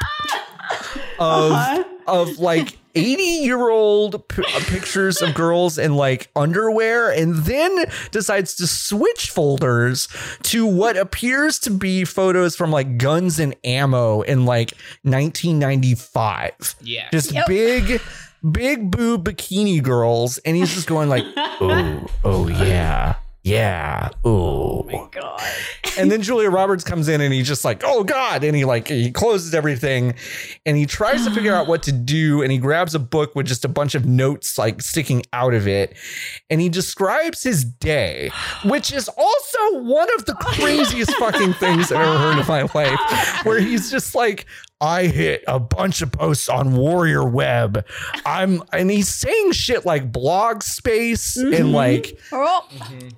of Uh-huh. of like 80 year old p- uh, pictures of girls in like underwear and then decides to switch folders to what appears to be photos from like guns and ammo in like 1995 Yeah. just Yep. big big boob bikini girls and he's just going like oh oh yeah yeah oh my God. and then Julia Roberts comes in and he's just like, oh God. And he like he closes everything and he tries to figure out what to do. And he grabs a book with just a bunch of notes like sticking out of it. And he describes his day, which is also one of the craziest fucking things I've ever heard in my life. Where he's just like, I hit a bunch of posts on Warrior Web. I'm and he's saying shit like blog space and like Oh,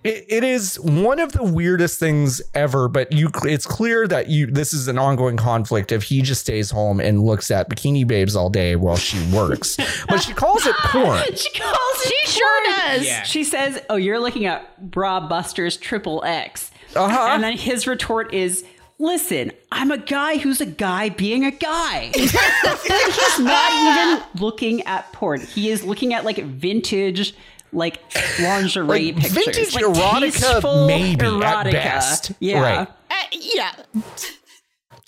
it, it is one of the weirdest things ever, but you it's clear that you this is an ongoing conflict if he just stays home and looks at bikini babes all day while she works. but she calls it porn. She calls it she sure does. Yeah. She says, "Oh, you're looking at Bra Busters Triple X," Uh-huh. and then his retort is, "Listen, I'm a guy who's a guy being a guy." He's not even looking at porn. He is looking at like vintage. Like lingerie Like, pictures, vintage like erotica, tasteful maybe, at best. Yeah, Right. Uh, yeah.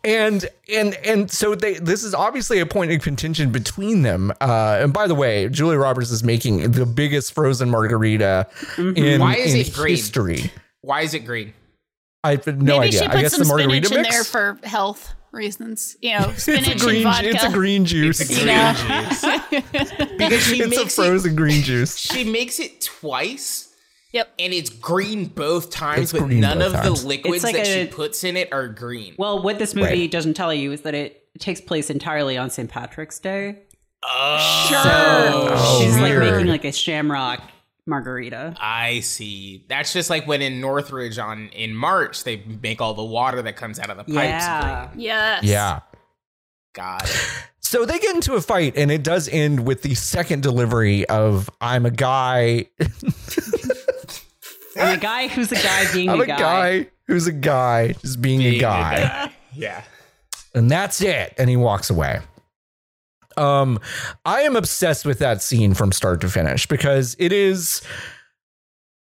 And and and so they this is obviously a point of contention between them. Uh, and by the way, Julia Roberts is making the biggest frozen margarita in, Why is in it green? history. Why is it green? I have no Maybe idea. she I put guess some the margarita spinach in there for health. reasons. You know, spinach It's a green. and vodka. It's a green juice. It's a green know? juice. because she a makes it, frozen green juice. she makes it twice. Yep. And it's green both times, It's but none of times. the liquids like that a- she puts in it are green. Well, what this movie Right. doesn't tell you is that it takes place entirely on St. Patrick's Day. Oh, Oh, She's like making like a shamrock margarita. I see. That's just like when in Northridge on in March they make all the water that comes out of the pipes. Yeah. green. Yes. Yeah. God. So they get into a fight, and it does end with the second delivery of "I'm a guy." And a guy who's a guy being a guy. I'm a a guy. guy who's a guy, just being, a Being a guy. guy. Yeah. and that's it and he walks away um i am obsessed with that scene from start to finish because it is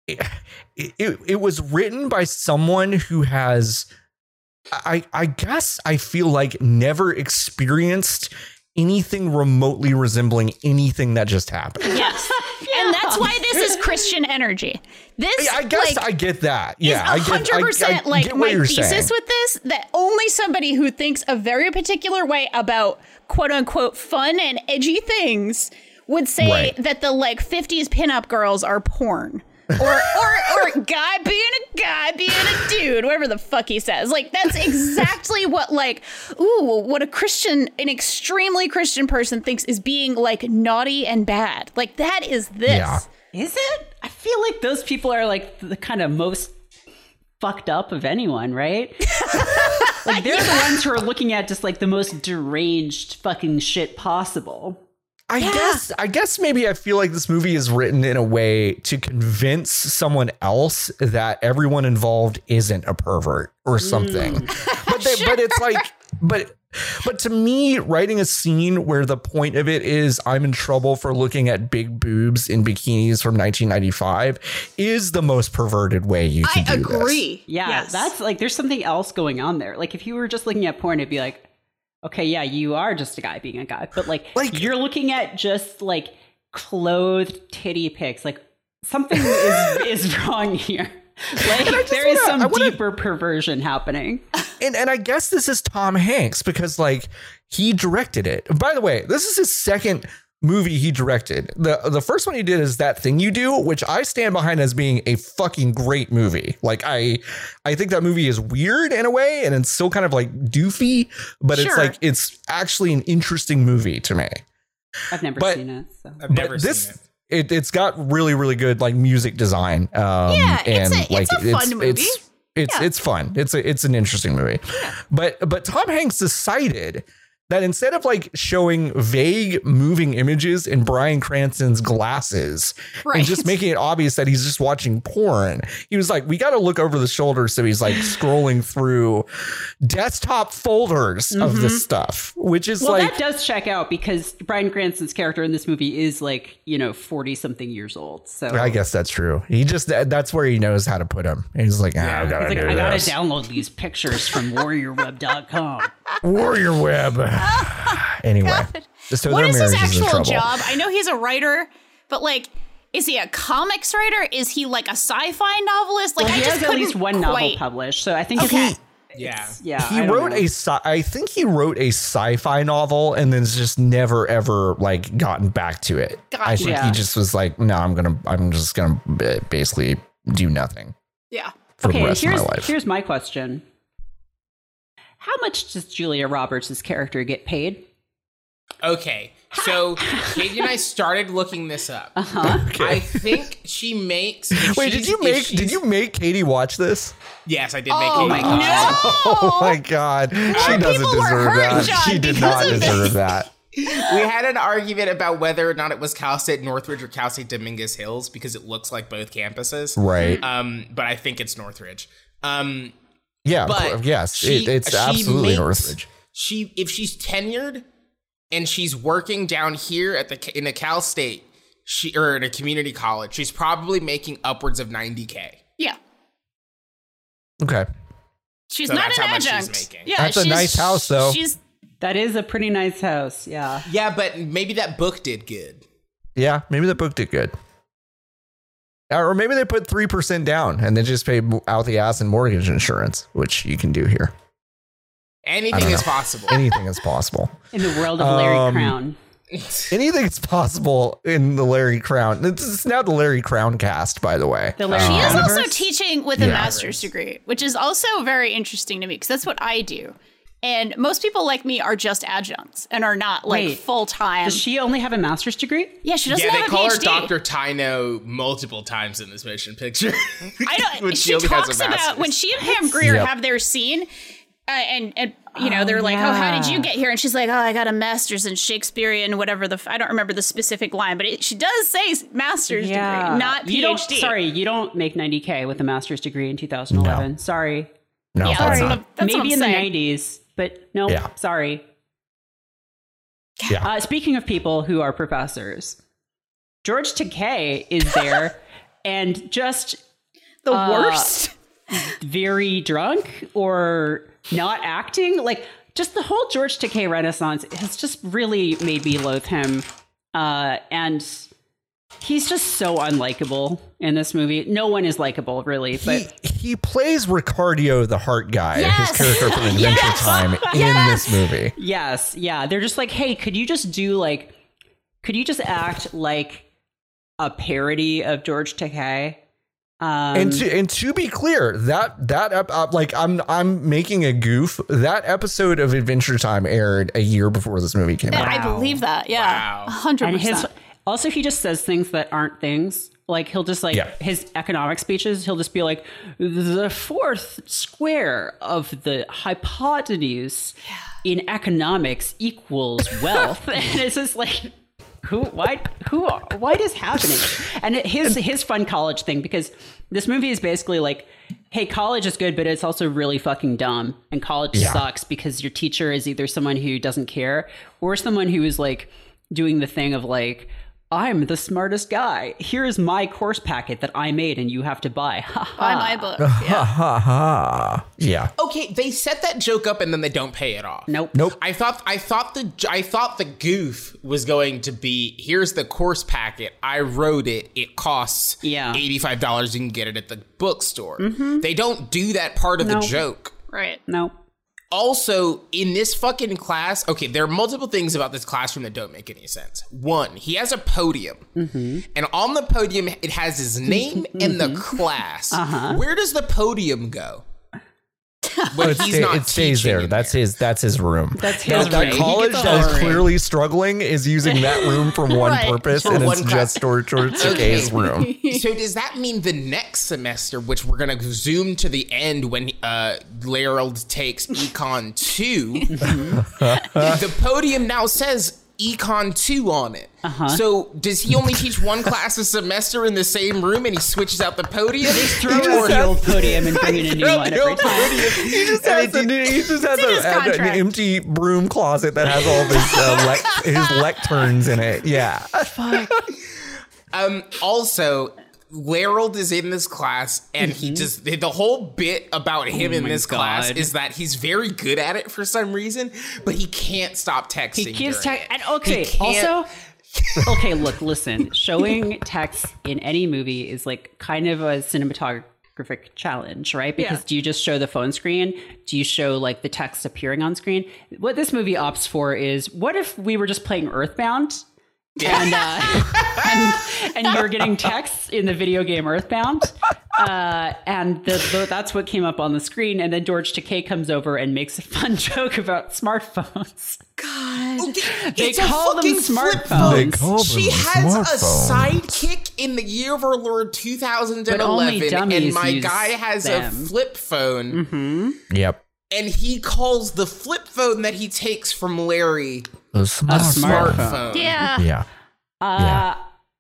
it, it, it was written by someone who has i i guess i feel like never experienced anything remotely resembling anything that just happened Yes. And that's why this is Christian energy. This, i guess like, i get that yeah i get hundred percent like get my thesis saying. with this that only somebody who thinks a very particular way about quote unquote fun and edgy things would say Right. that the like 50s pinup girls are porn. or or or guy being a guy being a dude, whatever the fuck he says. Like that's exactly what like ooh, what a Christian, an extremely Christian person thinks is being like naughty and bad. Like that is this. Yeah. Is it? I feel like those people are like the kind of most fucked up of anyone, right? like they're the ones who are looking at just like the most deranged fucking shit possible. I guess I guess maybe I feel like this movie is written in a way to convince someone else that everyone involved isn't a pervert or something. Mm. But they, but it's like but but to me writing a scene where the point of it is I'm in trouble for looking at big boobs in bikinis from 1995 is the most perverted way you I can do this. I agree. Yeah, Yes. that's like there's something else going on there. Like if you were just looking at porn, it'd be like, okay, yeah, you are just a guy being a guy, but like, Like- you're looking at just like clothed titty pics. Like something is is wrong here. Like there is wanna- some wanna- deeper perversion happening. And and I guess this is Tom Hanks because like he directed it. By the way, this is his second movie he directed. The the first one he did is that thing you do, which I stand behind as being a fucking great movie. Like I I think that movie is weird in a way and it's still kind of like doofy, but it's like it's actually an interesting movie to me. I've never But- seen it. So. I've never but this seen it. it, it's got really really good like music design. Um Yeah, it's and a- it's like a fun movie. It's it's, Yeah. it's fun. It's a it's an interesting movie. But but Tom Hanks decided that instead of like showing vague moving images in Bryan Cranston's glasses Right. and just making it obvious that he's just watching porn, he was like, we got to look over the shoulder. So he's like scrolling through desktop folders of this stuff, which is Well, like that does check out because Bryan Cranston's character in this movie is like you know forty something years old. So I guess that's true. He just that's where he knows how to put him. He's like, ah, I gotta He's like, I gotta download these pictures from warriorweb.com. Warrior Web. anyway, so What their is his marriage is in actual job? I know he's a writer, but like, is he a comics writer? Is he like a sci-fi novelist? Like, Well, I he just has at least couldn't one novel published, so I think Okay. it's Yeah. yeah. He I wrote know. a sci- I think he wrote a sci-fi novel and then has just never ever like gotten back to it. I think Gotcha. he just was like, no, I'm gonna, I'm just gonna eh, basically do nothing Yeah. for okay. the rest of here's my life. here's my question: How much does Julia Roberts' character get paid? Okay. So Katie and I started looking this up. Uh-huh. I think she makes. Wait, did you make did you make Katie watch this? Yes, I did make. Oh Katie my watch God. it. No. Oh my god, she More doesn't deserve hurt, that. John, she did not deserve this. that. We had an argument about whether or not it was Cal State Northridge or Cal State Dominguez Hills because it looks like both campuses. Right? Um, but I think it's Northridge. Um, yeah. of but course, yes. she- it, it's absolutely makes- Northridge. She, if she's tenured and she's working down here at the in a Cal State, she or in a community college, she's probably making upwards of ninety k. Yeah. Okay. She's So not that's an how much she's adjunct. making. Yeah, That's a nice house, though. She's That is a pretty nice house. Yeah. Yeah, but maybe that book did good. Yeah, maybe the book did good. Or maybe they put 3% down and then just pay out the ass in mortgage insurance, which you can do here. Anything is possible. Anything is possible. In the world of Larry Um, Crown. Anything is possible in the Larry Crowne. It's, is now the Larry Crowne cast, by the way. The Larry She is also teaching with a Yeah. master's degree, which is also very interesting to me because that's what I do. And most people like me are just adjuncts and are not like Wait, full time. Does she only have a master's degree? Yeah, she doesn't Yeah, they have a call her Dr. Tainot multiple times in this motion picture. I don't. When she only has a talks about master's. when she and Pam Grier Yep. have their scene, uh, and and you know Oh, they're like, "Oh, how did you get here?" And she's like, "Oh, I got a master's in Shakespearean, whatever the f- I don't remember the specific line, but it, she does say s- master's degree, not PhD." You don't, sorry, you don't make 90K with a master's degree in 2011. Sorry. No, Yeah, that's that's not. that's Maybe what I'm in saying. the 90s, but no, Yeah. sorry. Yeah. Uh, speaking of people who are professors, George Takei is there and just The Uh, worst. very drunk or not acting. Like, just the whole George Takei renaissance has just really made me loathe him. Uh, and he's just so unlikable in this movie. No one is likable, really, but he, he plays Ricardio the Heart Guy, Yes! his character from Adventure Yes! Time, in this movie. Yes, yeah. They're just like, hey, could you just do like, could you just act like a parody of George Takei? Um, and to and to be clear, that that ep- uh, like I'm I'm making a goof. That episode of Adventure Time aired a year before this movie came out. I believe that. Yeah, a hundred and his percent. Also he just says things that aren't things. Like he'll just like Yeah. his economic speeches. He'll just be like, the fourth square of the hypotenuse in economics equals wealth, and it's just like. Who? Why? Who? What is happening? And his his fun college thing because this movie is basically like, hey, college is good, but it's also really fucking dumb, and college Yeah. sucks because your teacher is either someone who doesn't care or someone who is like doing the thing of like, I'm the smartest guy. Here's my course packet that I made, and you have to buy. Buy my book. Yeah. ha ha. Yeah. okay, they set that joke up and then they don't pay it off. Nope. Nope. I thought I thought the I thought the goof was going to be here's the course packet. I wrote it. It costs Yeah. eighty five dollars. You can get it at the bookstore. Mm-hmm. They don't do that part of No. the joke. Right. No. Also, in this fucking class, okay, there are multiple things about this classroom that don't make any sense. One, he has a podium, mm-hmm. and on the podium, it has his name and the mm-hmm. class. Uh-huh. Where does the podium go? When It, sta- it stays teaching there. That's his. That's his room. That's That, his that room. He college that is clearly struggling is using that room for one Right. purpose, For and one it's class. just George George Takei's room. so does that mean the next semester, which we're gonna zoom to the end when uh Lerald takes Econ 2, the podium now says Econ 2 on it. Uh-huh. So does he only teach one class a semester in the same room and he switches out the podium? Throw out the old podium and bring in a new Yeah, one the every old time. He just has, a, he just has in his a, a- an empty broom closet that has all of his uh, lec- his lecterns in it. Yeah. Um, also, Lerald is in this class, and he just the whole bit about him in Mm-hmm. Oh my this class is that he's very good at it for some reason, but he can't stop texting. He keeps during te- it. and okay. Also, okay. Look, listen. Showing text in any movie is like kind of a cinematographic challenge, right? Because Yeah. do you just show the phone screen? Do you show like the text appearing on screen? What this movie opts for is what if we were just playing Earthbound? And, uh, and and you're getting texts in the video game Earthbound, uh, and the, the, that's what came up on the screen. And then George Takei comes over and makes a fun joke about smartphones. God. They It's a call them smartphones. They call them She has a sidekick in the year of our Lord 2011, and my guy has them. a flip phone, Yep. and he calls the flip phone that he takes from Larry A a smartphone. smartphone. Yeah. Yeah. Uh, Yeah.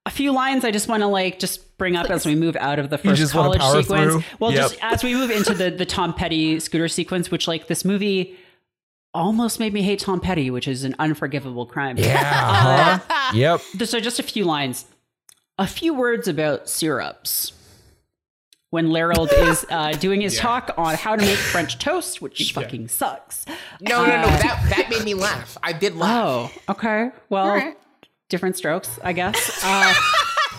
A few lines I just want to like just bring up as we move out of the first just college power sequence. through? Well, Yep. just as we move into the the Tom Petty scooter sequence, which like this movie almost made me hate Tom Petty, which is an unforgivable crime. Yeah. huh? Yep. So just a few lines. A few words about syrups. When Lerald is uh, doing his talk on how to make French toast, which fucking sucks. No, no, no. That that made me laugh. I did laugh. Oh, okay. Well, Alright. different strokes, I guess. Uh,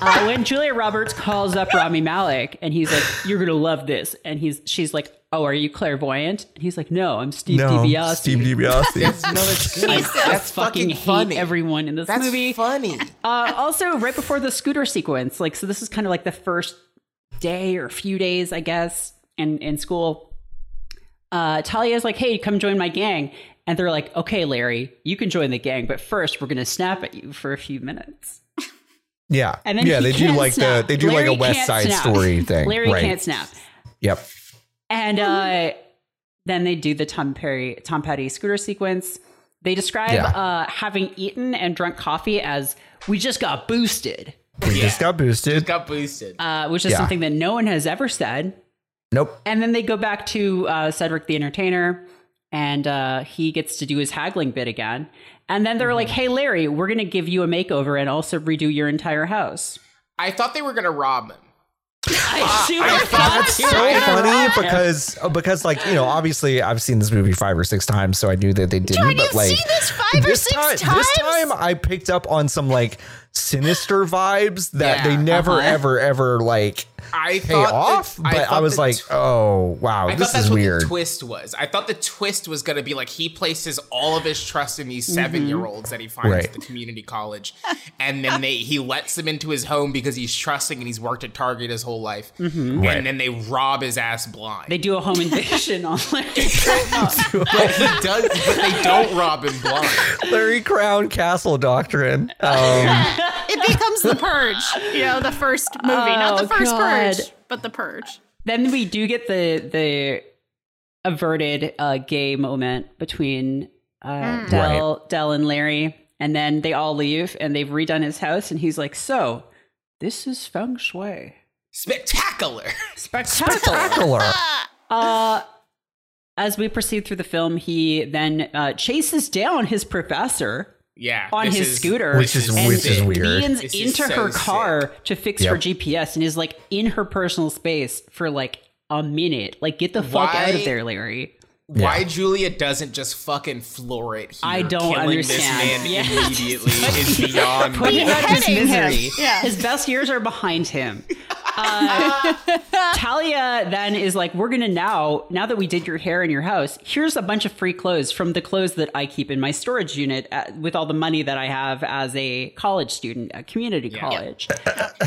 uh, when Julia Roberts calls up Rami Malek and he's like, "You're gonna love this," and he's she's like, "Oh, are you clairvoyant?" And he's like, "No, I'm Steve no, DiBiase." Steve DiBiase. That's, no, that's. I That's fucking hate funny. everyone in this That's movie. funny. Uh, also, right before the scooter sequence, like, so this is kind of like the first day or a few days, I guess, in in school. Uh, Talia's like, "Hey, come join my gang," and they're like, "Okay, Larry, you can join the gang, but first, we're gonna snap at you for a few minutes." yeah, And then yeah, they do like snap. the they do Larry like a West Side snap. Story thing. Larry right. can't snap. Yep. And uh, then they do the Tom Perry, Tom Petty scooter sequence. They describe Yeah. uh, having eaten and drunk coffee as "we just got boosted," We just got boosted. Got boosted. uh, which is Yeah. something that no one has ever said. nope. And then they go back to uh, Cedric the Entertainer, and uh, he gets to do his haggling bit again. And then they're like, "Hey, Larry, we're gonna give you a makeover and also redo your entire house." I thought they were gonna rob him. I super I thought That's they so were gonna funny rob him. because because like you know obviously I've seen this movie five or six times so I knew that they didn't John, but you've like seen this five or this six time times? this time I picked up on some like sinister vibes that Yeah, they never uh-huh. ever ever like I pay thought off the- but I, thought was like tw- oh wow I this thought that's is what weird the twist was. I thought the twist was going to be like he places all of his trust in these 7 year olds that he finds Right. at the community college, and then they he lets them into his home because he's trusting and he's worked at Target his whole life, Right. and then they rob his ass blind. They do a home invasion on Larry. but he does, but they don't rob him blind. Larry Crowne Castle Doctrine um, It becomes the Purge. You know, the first movie, not the Oh, first God. Purge, but the Purge. then we do get the the averted uh, gay moment between uh, Dell, Dell and Larry, and then they all leave and they've redone his house, and he's like, "So, this is feng shui, Spectacular. spectacular." spectacular. uh, as we proceed through the film, he then uh, chases down his professor Yeah, on his is- scooter, Which is- and which is weird. leans This into so her car sick. to fix Yep. her GPS and is like in her personal space for like a minute. Like, get the fuck out of there, Larry. Why Julia doesn't just fucking floor it here? I don't killing understand. this man Yeah. immediately is beyond Put me. him out his misery. Yeah. His best years are behind him. Uh, Talia then is like, we're gonna now, now that we did your hair in your house, here's a bunch of free clothes from the clothes that I keep in my storage unit at, with all the money that I have as a college student at community college.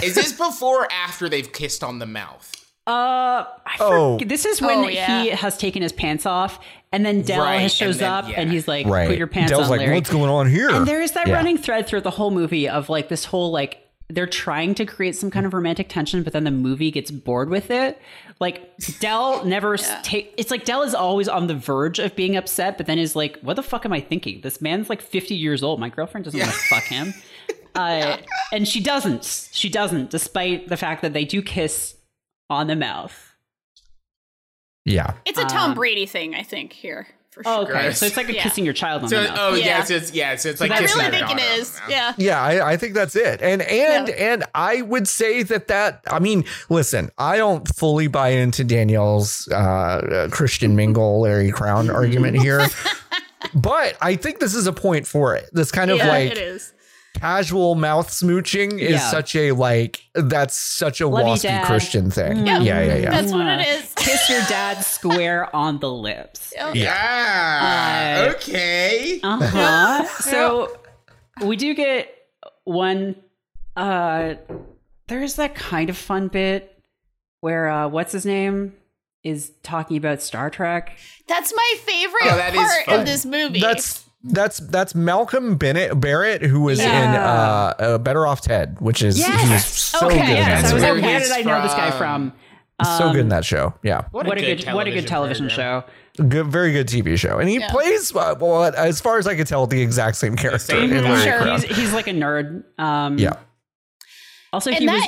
Is this before or after they've kissed on the mouth? Uh, I Oh. forget- this is when Oh, yeah. he has taken his pants off, and then Dell Right, shows and then- up, yeah. and he's like, Right. "Put your pants Dell's on, like, Larry." what's going on here? And there is that Yeah. running thread through the whole movie of like this whole like they're trying to create some kind of romantic tension, but then the movie gets bored with it. Like Dell never s take. It's like Dell is always on the verge of being upset, but then is like, "What the fuck am I thinking? This man's like fifty years old. My girlfriend doesn't want to fuck him." Uh, and she doesn't. She doesn't, despite the fact that they do kiss on the mouth. Yeah. It's a Tom Um, Brady thing, I think, here. For Oh, okay, Gross. so it's like a Yeah. kissing your child on So, the mouth. oh yeah, Yeah. so it's yeah, so it's like I I kissing really your think it daughter on the mouth. Yeah. Yeah, I, I think that's it. And and Yeah. and I would say that that I mean, listen, I don't fully buy into Danielle's uh, uh, Christian Mingle Larry Crowne argument here. But I think this is a point for it. This kind of Yeah, like it is. Casual mouth smooching is Yeah. such a like that's such a Love waspy Dad. Christian thing. Yeah. Yeah, yeah, yeah. That's what it is. Kiss your dad square on the lips. Yeah. Uh, okay. Uh huh. so we do get one. Uh, there's that kind of fun bit where uh, what's his name is talking about Star Trek. That's my favorite Oh, that is part of this movie. That's that's that's Malcolm Bennett Barrett who was in uh, uh Better Off Ted, which is Yes! he was so okay, good. in yes. that I was like, Where where did I know this guy from. from? so good in that show. Yeah. What, a good, what a good television program. show. Good, very good TV show, and he Yeah. plays uh, well. As far as I could tell, the exact same character. same in Sure. He's, he's like a nerd. Um, Yeah, Also, and he was.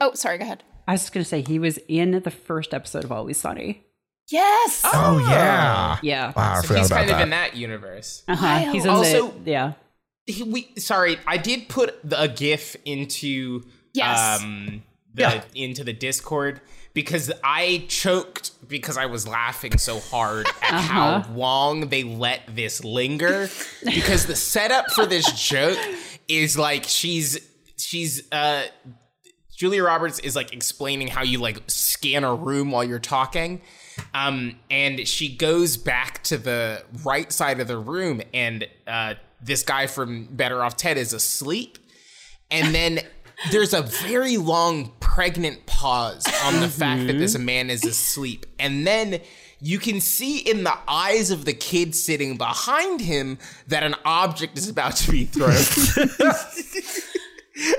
Oh, sorry. Go ahead. I was just gonna say he was in the first episode of Always Sunny. Yes. Oh yeah. Yeah. Wow, I So forgot he's about kind that. of in that universe. Uh-huh. He's in Also- the yeah. He, we sorry, I did put the, a GIF into Yes. um the Yeah. into the Discord because I choked because I was laughing so hard at Uh-huh. how long they let this linger. because the setup for this joke is like she's she's uh Julia Roberts is like explaining how you like scan a room while you're talking. Um, and she goes back to the right side of the room, and uh, this guy from Better Off Ted is asleep. And then there's a very long pregnant pause on the fact that this man is asleep. And then you can see in the eyes of the kid sitting behind him that an object is about to be thrown.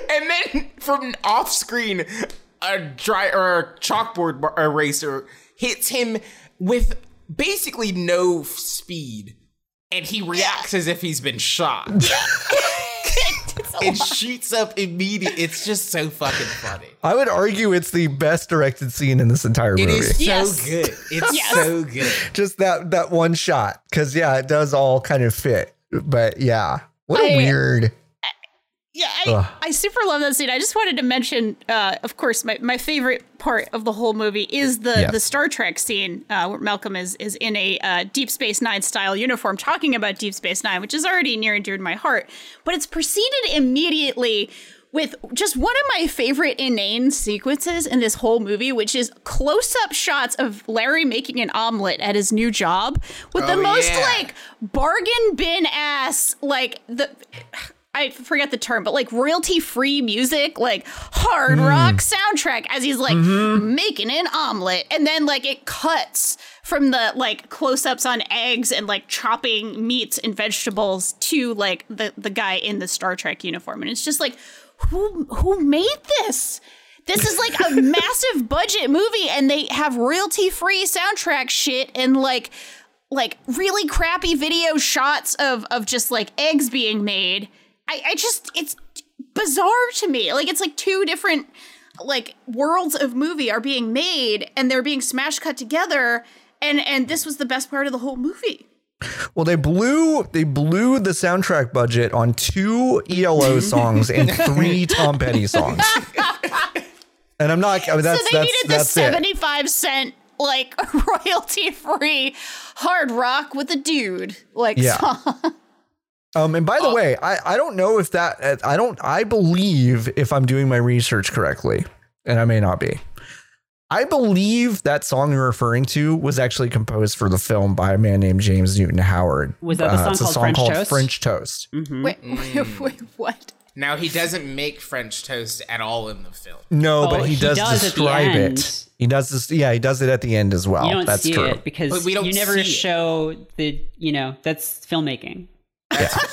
and then from off screen, a dry or a chalkboard eraser hits him with basically no speed, and he reacts as if he's been shot. It shoots up immediately. It's just so fucking funny. I would argue it's the best directed scene in this entire movie. It is so Yes. good. It's Yes. so good. Just that that one shot, because yeah, it does all kind of fit. But yeah, what a I- weird. Yeah, I, Ugh. I super love that scene. I just wanted to mention, uh, of course, my, my favorite part of the whole movie is the, Yes. the Star Trek scene uh, where Malcolm is is in a uh, Deep Space Nine style uniform talking about Deep Space Nine, which is already near and dear to my heart. But it's preceded immediately with just one of my favorite inane sequences in this whole movie, which is close up shots of Larry making an omelet at his new job with the Oh, most yeah. like bargain bin ass like the I forget the term, but like royalty free music, like hard hmm. rock soundtrack as he's like mm-hmm. making an omelet. And then like it cuts from the like close ups on eggs and like chopping meats and vegetables to like the, the guy in the Star Trek uniform. And it's just like, who who made this? This is like a massive budget movie and they have royalty free soundtrack shit and like like really crappy video shots of of just like eggs being made. I, I just it's bizarre to me. Like it's like two different like worlds of movie are being made and they're being smash cut together and and this was the best part of the whole movie. Well, they blew they blew the soundtrack budget on two ELO songs and three Tom Petty songs. And I'm not. I mean, that's so they that's needed the that's it. 75 cent like royalty free hard rock with a dude like Yeah. song. Um, and by the uh, way, I, I don't know if that uh, I don't I believe if I'm doing my research correctly, and I may not be. I believe that song you're referring to was actually composed for the film by a man named James Newton Howard. Was that the uh, song it's a called song French called Toast? French Toast. Mm-hmm. Wait, mm. wait, wait, what? Now he doesn't make French toast at all in the film. No, Oh, but he, he does, does describe it. He does this. Yeah, he does it at the end as well. You don't That's see true. it because But we don't you never see it. show the you know that's filmmaking.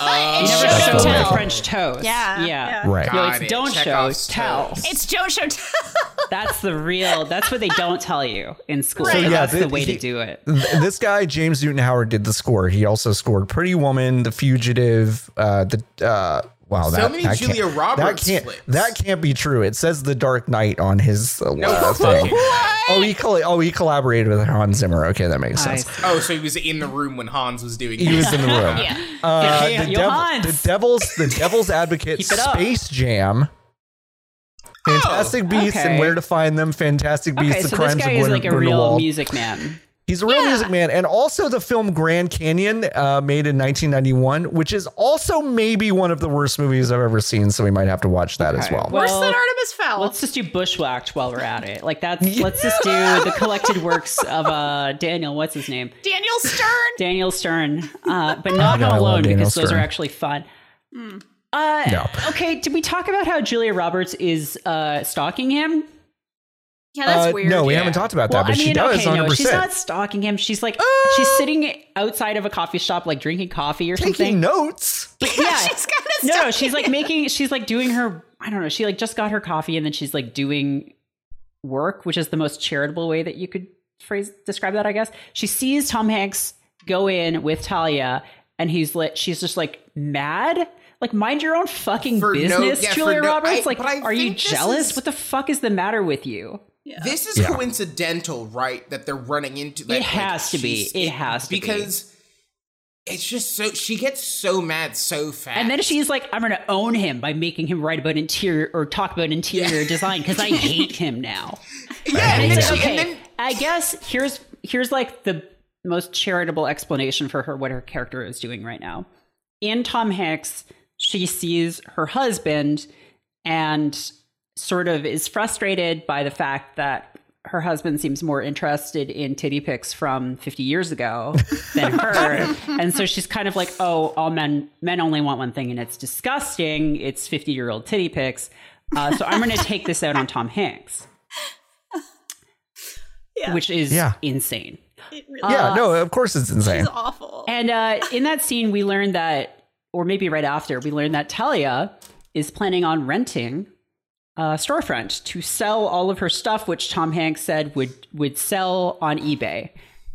Oh, You It's never show show and the tell. French toast. Yeah, yeah. yeah. Right. No, it's it. don't show, tell. toast. It's Joe Show. tell. That's the real. That's what they don't tell you in school. Right. So, yeah, that's the the- way he- to do it. this guy James Newton Howard did the score. He also scored Pretty Woman, The Fugitive, uh, the uh, wow, So that, many that Julia can't, Roberts That can't flicks. that can't be true. It says The Dark Knight on his uh, uh, fucking thing. Oh, he coll- oh he collaborated with Hans Zimmer. Okay, that makes sense. Nice. Oh, so he was in the room when Hans was doing He was in the room. yeah. Uh, Yeah, the, Johannes. the Devil's the Devil's Advocate Keep it up. Space Jam. Fantastic Beasts and. Where to Find Them. Fantastic Beasts: Okay, The so Crimes this guy of is Gwyn- like a real Grindelwald. music man. He's a real Yeah. music man, and also the film Grand Canyon, uh, made in 1991, which is also maybe one of the worst movies I've ever seen. So we might have to watch that as well. well- Worse than Artemis Fowl. Let's just do Bushwhacked while we're at it. Like that's. Let's just do the collected works of uh Daniel. What's his name? Daniel Stern. Daniel Stern, uh, but not Home Alone Daniel because those are actually fun. Uh, No. Okay, did we talk about how Julia Roberts is uh, stalking him? Yeah, that's Uh, weird. no, we yeah. haven't talked about Well, that, but I mean, she does okay, 100. no, she's not stalking him. She's like, she's sitting outside of a coffee shop, like drinking coffee or something. Taking something. notes. yeah, she's kind of no, no, she's like making, she's like doing her, I don't know, she like just got her coffee and then she's like doing work, which is the most charitable way that you could phrase describe that, I guess. She sees Tom Hanks go in with Talia and he's lit. she's just like mad. Like, mind your own fucking For no- business, yeah, Julia no- Roberts. I- like, I are you jealous? is- What the fuck is the matter with you? This is Yeah. coincidental, right? That they're running into. That, It has to be. she's- It has to be. because it's just so she gets so mad so fast, And then she's like, I'm going to own him by making him write about interior or talk about interior design because I hate him now. yeah, And and, then like, okay, and then I guess here's here's like the most charitable explanation for her what her character is doing right now. In Tom Hanks, she sees her husband and sort of is frustrated by the fact that her husband seems more interested in titty pics from 50 years ago than her. and so she's kind of like, oh, all men men only want one thing and it's disgusting. It's 50 year old titty pics. Uh, so I'm going to take this out on Tom Hanks, Yeah. which is Yeah. insane. Really yeah, no, of course it's insane. is awful. And uh, in that scene, we learned that, or maybe right after, we learned that Talia is planning on renting a storefront to sell all of her stuff, which Tom Hanks said would would sell on eBay.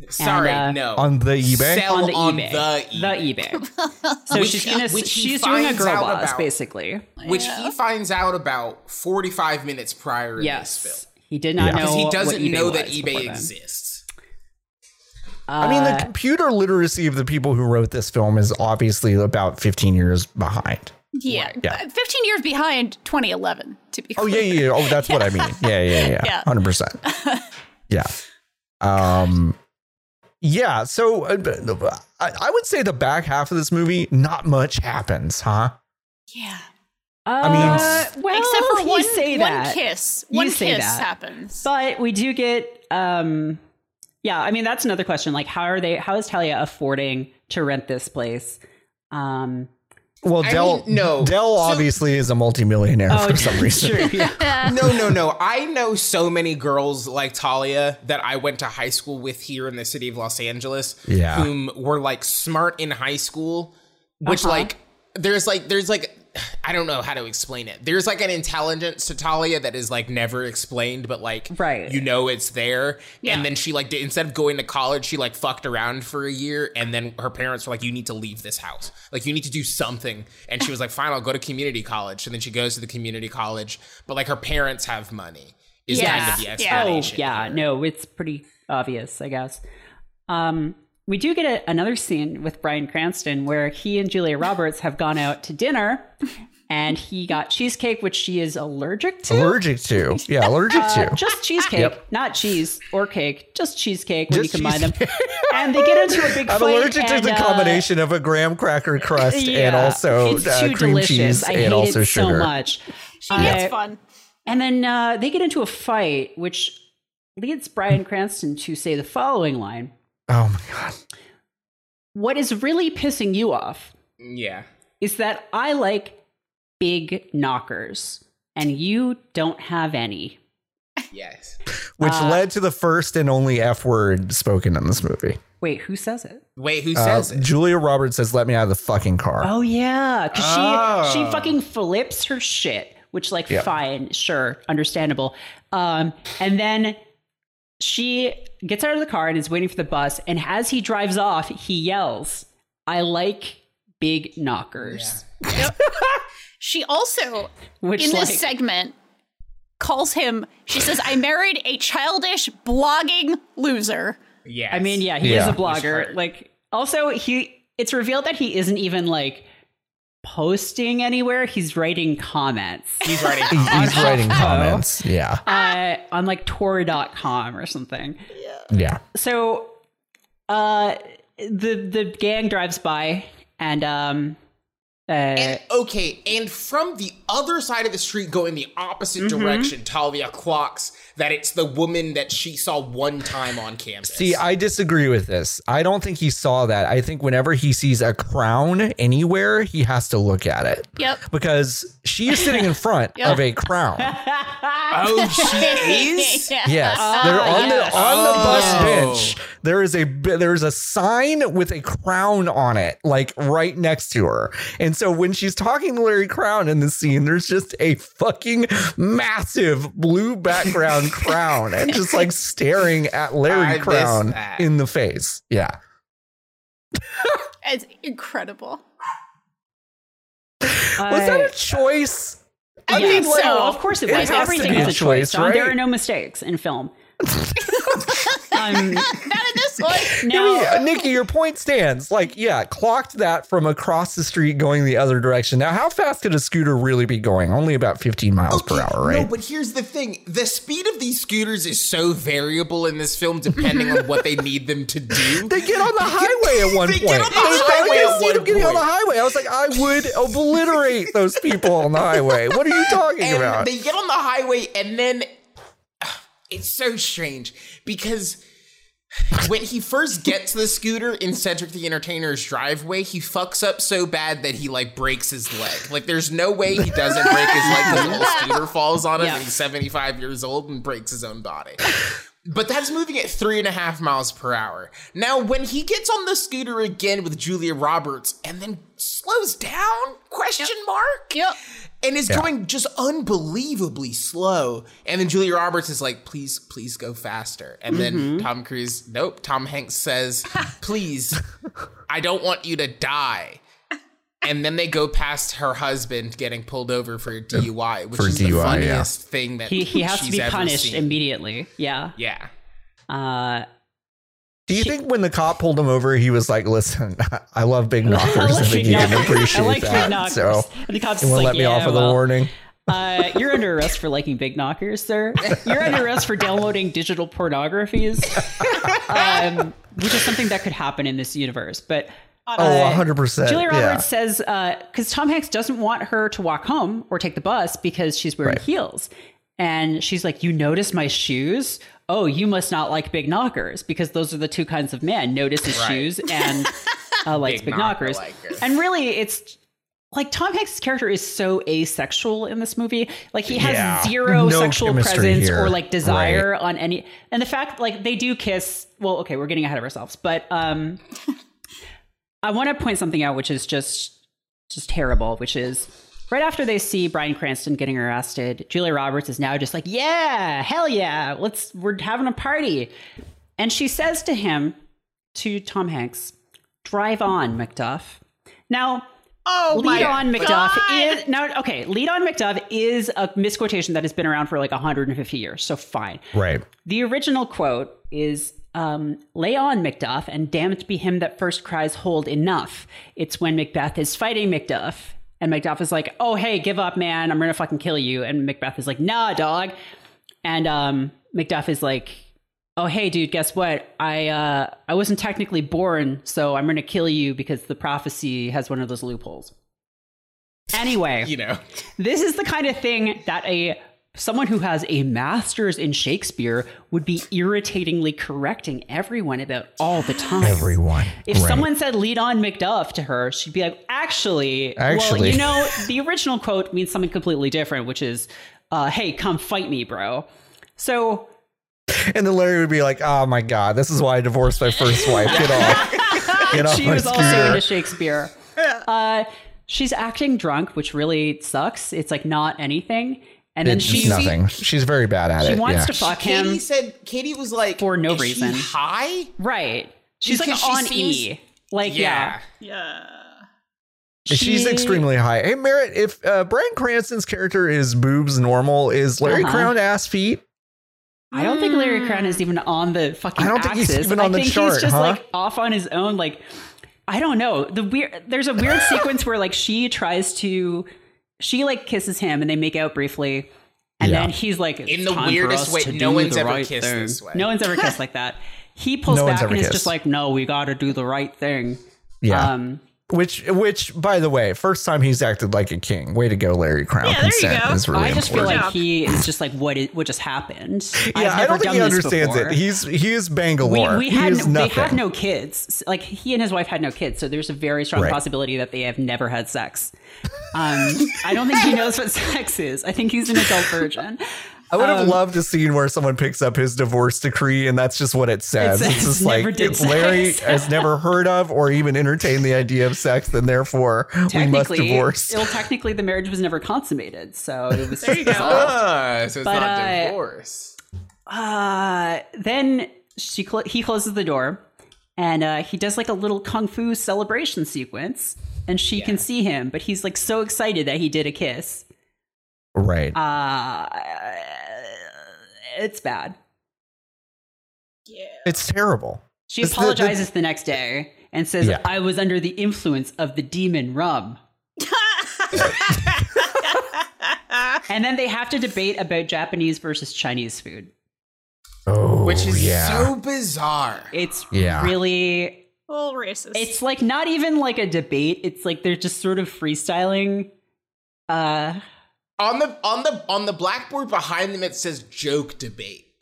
Sorry, uh, no. On the eBay? Sell on the on eBay. the eBay. eBay. So Which she's gonna which she's doing a finds girl out boss about. basically. which he finds out about 45 minutes prior in this Yes, film. he did not Yeah. know Because he doesn't eBay know that eBay before then. exists. I mean, Uh, the computer literacy of the people who wrote this film is obviously about 15 years behind. yeah. Yeah. Uh, 15 years behind 2011, to be Oh, clear. yeah, yeah. yeah. Oh, that's what I mean. Yeah, yeah, yeah. Yeah. 100%. Yeah. Um, yeah. So uh, I, I would say the back half of this movie, not much happens, huh? Yeah. I mean, Uh, well, Except for one, say one that. kiss. You One say kiss that. happens. But we do get um yeah, I mean that's another question. Like how are they how is Talia affording to rent this place? Um Well, I Dell, mean, no. Dell So- obviously is a multimillionaire oh, for some reason. True, yeah. no, no, no. I know so many girls like Talia that I went to high school with here in the city of Los Angeles. Yeah. Whom were like smart in high school, which Uh-huh. like there's like there's like I don't know how to explain it. There's like an intelligence to Talia that is like never explained, but like Right. you know it's there. Yeah. And then she like did, instead of going to college, she like fucked around for a year, and then her parents were like, "You need to leave this house. Like you need to do something." And she was like, "Fine, I'll go to community college." And then she goes to the community college, but like her parents have money. Is kind of the Yeah. Oh, yeah. No, it's pretty obvious, I guess. Um we do get a, another scene with Bryan Cranston where he and Julia Roberts have gone out to dinner and he got cheesecake which she is allergic to. Allergic to. Yeah, allergic Uh, to. just cheesecake, Yep. not cheese or cake, just cheesecake when Just you combine them. And they get into a big I'm fight. allergic to the uh, combination of a graham cracker crust and also it's uh, cream delicious. cheese I and hate also it sugar. so much. she gets Uh, fun. And then uh, they get into a fight, which leads Bryan Cranston to say the following line: Oh my god. "What is really pissing you off Yeah. is that I like big knockers, and you don't have any." Yes. Which Uh, led to the first and only F word spoken in this movie. Wait, who says it? Wait, who Uh, says it? Julia Roberts says, "Let me out of the fucking car." Oh yeah, because Oh. she she fucking flips her shit, which like Yeah. fine, sure, understandable. Um, and then she gets out of the car and is waiting for the bus. And as he drives off, he yells, "I like big knockers," She also, which in like this segment, calls him, she says, I married a childish blogging loser. Yeah. I mean, yeah, he Yeah. is a blogger. Like, also he it's revealed that he isn't even like posting anywhere. He's writing comments. He's writing. He's writing comments. Yeah, uh, on like Tor.com or something. Yeah. yeah. So uh the the gang drives by and um uh And, okay, and from the other side of the street, going the opposite Mm-hmm. direction, Talia clocks that it's the woman that she saw one time on campus. See, I disagree with this. I don't think he saw that. I think whenever he sees a crown anywhere, he has to look at it Yep. because she is sitting in front Yep. of a crown. oh, she is. Yeah. Yes, Ah, they're on yes. the on the bus Oh. bench. There is a there is a sign with a crown on it, like right next to her. And so when she's talking to Larry Crowne in the scene, there's just a fucking massive blue background crown, and just like staring at Larry missed Crown in the face. Yeah, It's incredible. was that a choice? I yeah, think so so. of course it It was. has to Everything be is a a choice. choice, John. There are no mistakes in film. um, Not in this now, Yeah, Nikki, your point stands. Like, yeah, clocked that from across the street going the other direction. Now, how fast could a scooter really be going? Only about 15 miles per hour, No, right? but here's the thing: the speed of these scooters is so variable in this film, depending on what they need them to do. They get on the highway at one They point. get on the There's- I highway can at see them getting on the highway. I was like, I would obliterate those people on the highway. What are you talking and about? they get on the highway, and then it's so strange because when he first gets the scooter in Cedric the Entertainer's driveway, he fucks up so bad that he like breaks his leg. Like there's no way he doesn't break his leg because the whole scooter falls on him Yeah. and he's 75 years old and breaks his own body. But that's moving at three and a half miles per hour. Now, when he gets on the scooter again with Julia Roberts and then slows down? Question mark. Yep. And is going just unbelievably slow. And then Julia Roberts is like, please, please go faster. And then Tom Cruise, nope. Tom Hanks says, please, I don't want you to die. And then they go past her husband getting pulled over for a DUI, which For is the DUI, yeah. thing that He he has to be punished seen. immediately. Yeah. Yeah. Uh, Do you think when the cop pulled him over, he was like, "Listen, I love big knockers. I, think you can knockers. appreciate I like that. big knockers. So and the cops you is want to like, let me yeah, off with well, a warning? Uh, you're under arrest for liking big knockers, sir. You're under arrest for downloading digital pornographies, um, which is something that could happen in this universe. But Oh, 100 percent. Julia Yeah. Roberts says because Tom Hanks doesn't want her to walk home or take the bus because she's wearing Right. heels, and she's like, "You notice my shoes? Oh, you must not like big knockers because those are the two kinds of men: notices Right. shoes and uh, likes Big big, knocker knockers." liker. And really, it's like Tom Hanks' character is so asexual in this movie. Like he has Yeah. zero No sexual presence here. or like desire on any. And the fact like they do kiss. Well, okay, we're getting ahead of ourselves, but um, I want to point something out, which is just just terrible. Which is right after they see Bryan Cranston getting arrested, Julia Roberts is now just like, "Yeah, hell yeah, let's we're having a party," and she says to him, to Tom Hanks, "Drive on, Macduff." Now. Oh Lead my on Macduff God. is now okay. Lead on Macduff is a misquotation that has been around for like 150 years, so fine. right. The original quote is um, Lay on, Macduff, and damned be him that first cries, Hold enough. It's when Macbeth is fighting Macduff, and Macduff is like, Oh, hey, give up, man. I'm going to fucking kill you. And Macbeth is like, Nah, dog. And um, Macduff is like, Oh, hey, dude, guess what? I uh, I wasn't technically born, so I'm going to kill you because the prophecy has one of those loopholes. Anyway, You know. this is the kind of thing that a someone who has a master's in Shakespeare would be irritatingly correcting everyone about all the time. Everyone. If Right. someone said "lead on Macduff" to her, she'd be like, "Actually, well, Actually." you know, the original quote means something completely different, which is, uh, "Hey, come fight me, bro." So and then Larry would be like, "Oh my god, this is why I divorced my first wife. Get off. Get off she was also into Shakespeare. Uh, she's acting drunk, which really sucks. It's like not anything. And then It's she's nothing. She's very bad at she it. She wants yeah. to fuck him. Katie said Katie was like For no "Is she reason." high. Right. She's Because like she on seems- E. Like yeah. Yeah. Yeah. She's She- extremely high. Hey, Merritt, if uh, Bryan Cranston's character is boobs normal, is Larry Uh-huh. Crowne ass feet? I don't think Larry Crowne is even on the fucking I don't think he's even on I the think chart, he's just huh? like off on his own. Like I don't know. The weird there's a weird sequence where like she tries to she like kisses him and they make out briefly. And Yeah. then he's like, In the weirdest way- no one's ever right kissed thing." this way. No one's ever kissed like that. He pulls No back ever and is kissed. just like, "No, we got to do the right thing." Yeah. Um, Which, which, by the way, first time he's acted like a king. Way to go, Larry Crowne. Yeah, there you go. is really I just feel like he is just like, "What is what just happened?" I've yeah, I don't think he understands before. it. He's he is Bangalore. we, we he had is no, they nothing. had no kids. Like he and his wife had no kids, so there's a very strong Right. possibility that they have never had sex. Um, I don't think he knows what sex is. I think he's an adult virgin. I would have um, loved a scene where someone picks up his divorce decree and that's just what it says. It It's, says, just like it's Larry has never heard of or even entertained the idea of sex, then therefore we must Technically, divorce. well, technically, the marriage was never consummated, so it was. There you go. Ah, so it's But, not uh, divorce. Uh, then she cl- he closes the door, and uh, he does like a little kung fu celebration sequence, and she can see him, but he's like so excited that he did a kiss. Right. Uh, it's bad. Yeah. it's terrible. She It's the- the- apologizes the, next day and says, Yeah. "I was under the influence of the demon rum." and then they have to debate about Japanese versus Chinese food. Oh, Which is yeah. so bizarre. It's Yeah. really A little racist. it's like not even like a debate. It's like they're just sort of freestyling. Uh On the on the on the blackboard behind them it says joke debate.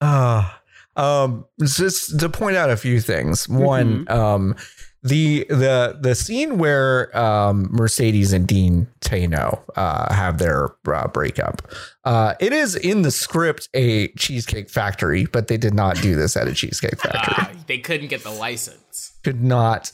Uh, um, just to point out a few things. One, um, the the the scene where um, Mercedes and Dean Tainot uh, have their uh, breakup. Uh, it is in the script a Cheesecake Factory, but they did not do this at a Cheesecake Factory. Uh, they couldn't get the license. Could not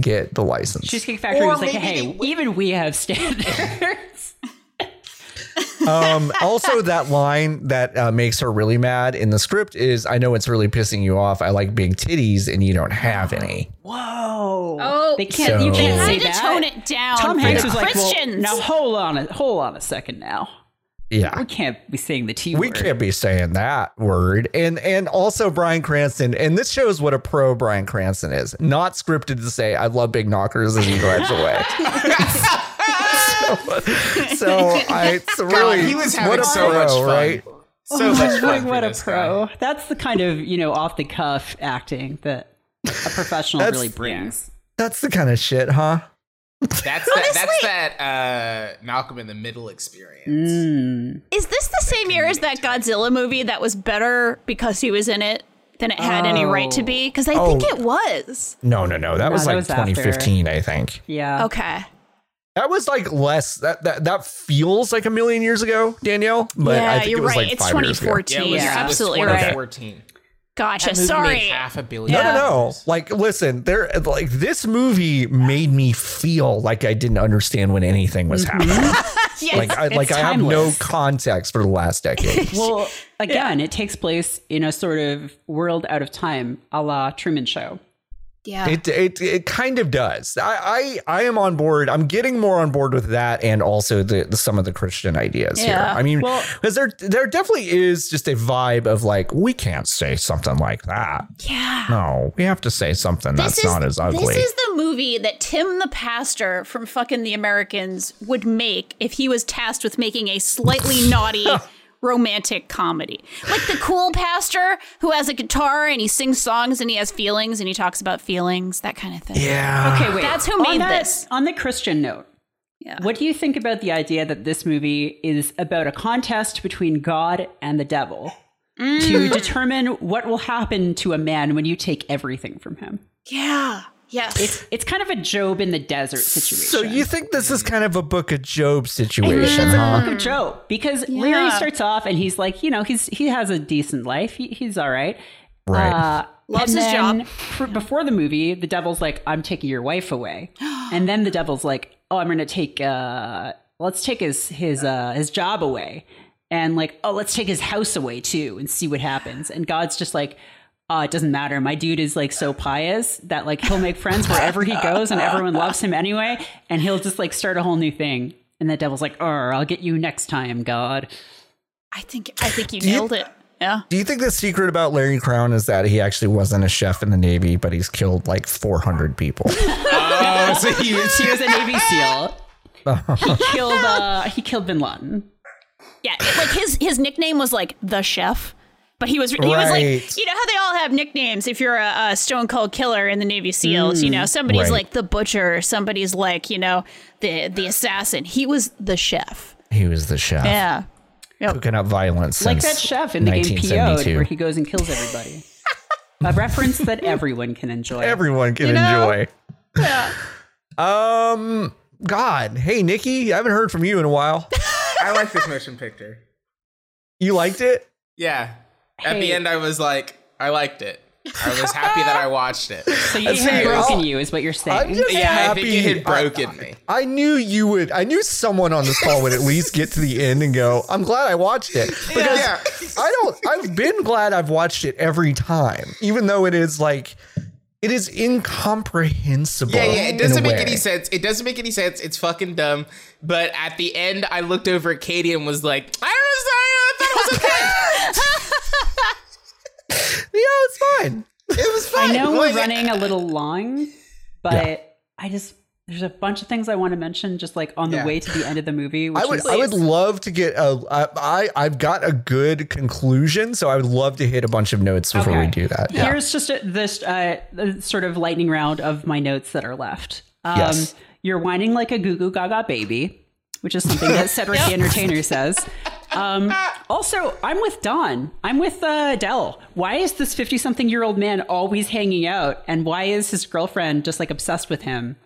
get the license. Cheesecake Factory Or was like, hey, they- even we have standards. um, also, that line that uh, makes her really mad in the script is, "I know it's really pissing you off. I like big titties, and you don't have any." Whoa. Oh, they can't. you So- can't Had say to that. tone it down Tom Hanks the was like, well, Christians. now hold on, a, hold on a second. Now Yeah, we can't be saying the T we word. can't be saying that word. And and also Bryan Cranston, and this shows what a pro Bryan Cranston is. Not scripted to say, "I love big knockers" as he drives away. so, so I it's really he was having what a so pro, much fun. right? So much fun. What a pro. guy. That's the kind of you know off the cuff acting that a professional really brings. That's the kind of shit, huh? That's that. That's that. Uh, Malcolm in the Middle experience. Mm. Is this the same year as that Godzilla movie that was better because he was in it than it had any right to be? Because I think Oh. it was. No, no, no. That was that like was after. 2015, I think. Yeah. Okay. That was like less. That that that feels like a million years ago, Danielle. But yeah, I think you're it was right. like it's five years ago. 2014. Yeah, it was, you're it was absolutely right. 2014. Gotcha. Sorry. made half a billion. No, no, no. Like, listen, there, like this movie made me feel like I didn't understand when anything was mm-hmm. happening. Yes. Like, I, It's like I have no context for the last decade. Well, again, it takes place in a sort of world out of time, a la Truman Show. Yeah. It, it it kind of does. I, I I am on board. I'm getting more on board with that, and also the, the some of the Christian ideas here. I mean, Well- because there there definitely is just a vibe of like we can't say something like that. yeah. No, we have to say something that's not as ugly. This is the movie that Tim the pastor from fucking The Americans would make if he was tasked with making a slightly naughty romantic comedy. Like the cool pastor who has a guitar and he sings songs and he has feelings and he talks about feelings, that kind of thing. yeah. Okay, wait. That's who on made that- this. On the Christian note, Yeah. what do you think about the idea that this movie is about a contest between God and the devil Mm. to determine what will happen to a man when you take everything from him? Yeah. Yes. It's kind of a Job in the desert situation. So you think this is kind of a book of Job situation, It's situation, a book of Job because Larry starts off and he's like, you know, he's he has a decent life. He, he's all right. Right. Uh, Loves his job. for- before the movie, the devil's like, "I'm taking your wife away," and then the devil's like, "Oh, I'm going to take, uh, let's take his his uh, his job away," and like, "Oh, let's take his house away too, and see what happens." And God's just like. Uh, it doesn't matter. My dude is like so pious that like he'll make friends wherever he goes, and everyone loves him anyway. And he'll just like start a whole new thing. And the devil's like, "Oh, I'll get you next time, God." I think I think you you- nailed it. Yeah. Do you think the secret about Larry Crowne is that he actually wasn't a chef in the Navy, but he's killed like 400 people? Oh, so he was, He was a Navy SEAL. He killed. Uh, he killed Bin Laden. Yeah, like his his nickname was like the chef, but he was he was like you know how they all have nicknames if you're a, a stone cold killer in the Navy SEALs. You know, somebody's Right. like the butcher, somebody's like you know the the assassin. He was the chef. he was the chef. Yeah, Yep. Cooking up violence Like that chef in the game PO'd, 1972. where he goes and kills everybody. a reference that everyone can enjoy. Everyone can know? enjoy. Um, God, hey Nikki, I haven't heard from you in a while. I like this motion picture. You liked it? Yeah. At the end, I was like, I liked it. I was happy that I watched it. so you had broken oh, you, is what you're I'm saying. just Yeah, I think it had I- broken me. I knew you would. I knew someone on this call would at least get to the end and go, "I'm glad I watched it." Because Yeah. I don't. I've been glad I've watched it every time, even though it is like it is incomprehensible. Yeah, yeah, it doesn't make way. any sense. It doesn't make any sense. It's fucking dumb. But at the end, I looked over at Katie and was like, I don't know, I thought it was okay. Yeah, it's fine. it was fine. I fine. know we're Like, running a little long, but I just there's a bunch of things I want to mention just like on the Yeah. way to the end of the movie. Which I would. is, I would love to get a. I, I. I've got a good conclusion, so I would love to hit a bunch of notes before we do that. Yeah. Here's just a, this uh, sort of lightning round of my notes that are left. Um, Yes. You're whining like a goo goo gaga baby. which is something that Cedric the Entertainer says. Um, also, I'm with Don. I'm with uh, Dell. Why is this 50 something year old man always hanging out? And why is his girlfriend just like obsessed with him?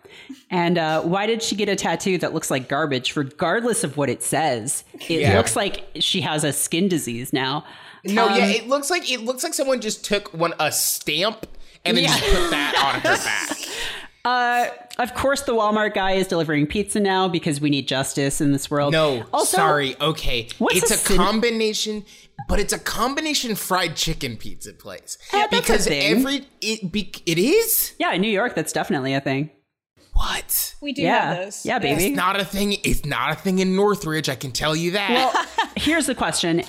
And uh, why did she get a tattoo that looks like garbage, regardless of what it says? It Yeah. looks like she has a skin disease now. No, Um, yeah, it looks like it looks like someone just took one a stamp and then just put that on her back. Uh, of course, the Walmart guy is delivering pizza now because we need justice in this world. No, also, sorry. Okay, what's it's a a, cin- combination, but it's a combination fried chicken pizza place. Yeah, that's a because thing. every it be, it is Yeah, in New York, that's definitely a thing. what. We do Yeah, have those. yeah, baby. It's not a thing. It's not a thing in Northridge. I can tell you that. Well, here's the question: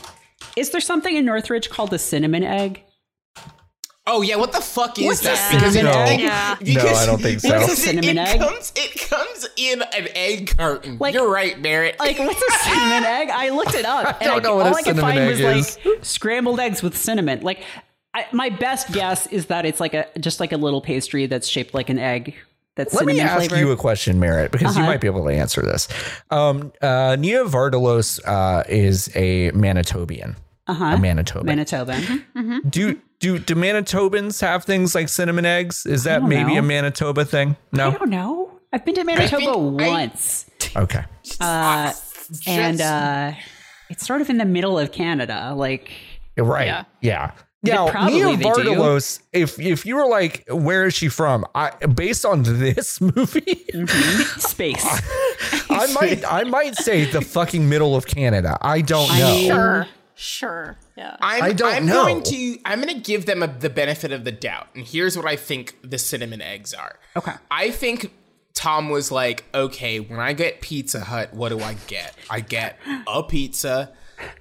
Is there something in Northridge called a cinnamon egg? Oh yeah, what the fuck is What's a that? cinnamon it- egg? Yeah. No, I don't think so. What's a cinnamon it, egg? Comes, it comes in an egg carton. Like- You're right, Barrett. Like, what's a cinnamon egg? I looked it up. and don't I, know what all a I could cinnamon find was egg like scrambled eggs with cinnamon. Like, I, my best guess is that it's like a just like a little pastry that's shaped like an egg. That's Let me cinnamon ask flavored. you a question, Merritt, because Uh-huh. you might be able to answer this. Um, uh, Nia Vardalos uh, is a Manitobian. uh-huh. A Manitoban. Manitoban. do do do Manitobans have things like cinnamon eggs? Is that maybe know. a Manitoba thing? No, I don't know. I've been to Manitoba think I- once, Okay. uh, and uh, it's sort of in the middle of Canada. Like, right. Yeah. Yeah. They Now, probably Nia they do. Vardalos, if if you were like, where is she from? I based on this movie, space. I might I might say the fucking middle of Canada. I don't I know. mean- Sure. Sure. Yeah. I'm, I don't I'm know. going to I'm going to give them a, the benefit of the doubt, and here's what I think the cinnamon eggs are. Okay. I think Tom was like, okay, when I get Pizza Hut, what do I get? I get a pizza,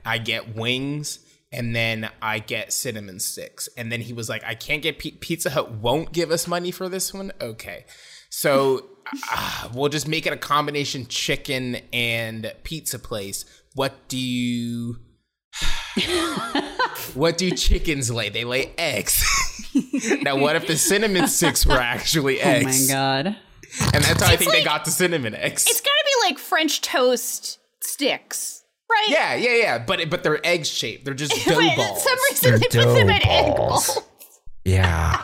I get wings, and then I get cinnamon sticks. And then he was like, I can't get P- Pizza Hut. Won't give us money for this one. Okay, so uh, we'll just make it a combination chicken and pizza place. What do you? What do chickens lay? They lay eggs. now, what if the cinnamon sticks were actually eggs? Oh my god. And that's how I think they got the cinnamon eggs. It's gotta be like French toast sticks, right? yeah, yeah, yeah. But but they're egg shaped. They're just dough But for balls. some reason They're they put them dough in egg balls. balls. Yeah.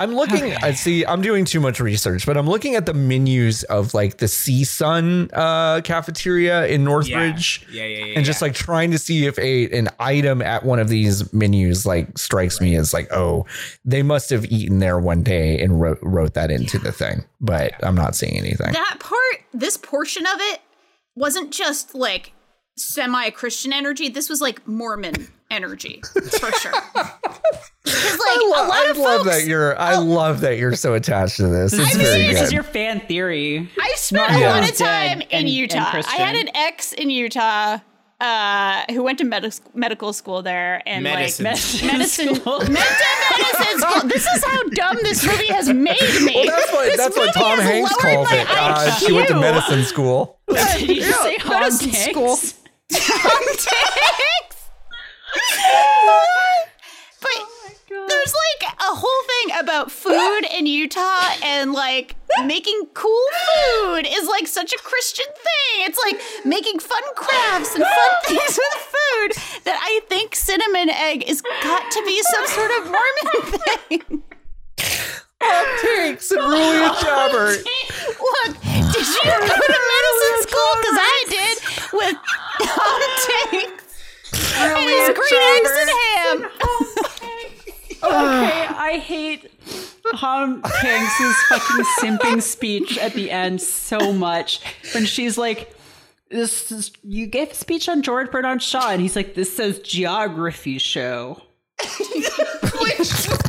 I'm looking. I see. I'm doing too much research, but I'm looking at the menus of like the Sea Sun uh, cafeteria in Northridge, Yeah, yeah, yeah, and just like trying to see if a an item at one of these menus like strikes me as like, oh, they must have eaten there one day and wrote wrote that into the thing. But I'm not seeing anything. That part, this portion of it, wasn't just like semi Christian energy. This was like Mormon energy for sure. Because like I, a lo- lot I of love folks, that you're. I love that you're so attached to this. It's This, very is, this good. is your fan theory. I spent Not a lot of time in and- Utah. and I had an ex in Utah uh, who went to med- medical school there and Medicine. like medicine, School. medicine, medicine school. This is how dumb this movie has made me. well, that's what This that's what movie Tom has Hanks lowered calls my it. Uh, she went to medicine school. Did you say Hans Hanks? school. Tom Hanks. but oh there's like a whole thing about food in Utah and like making cool food is like such a Christian thing. It's like making fun crafts and fun things with food that I think cinnamon egg is got to be some sort of Mormon thing. Hanks and Ruli and Jabbert. Look, did you go to medicine school? Because I did with Tom Hanks and his green eggs and ham. Okay, I hate Tom Hanks's fucking simping speech at the end so much when she's like, "This is you gave a speech on George Bernard Shaw," and he's like, "This says geography show."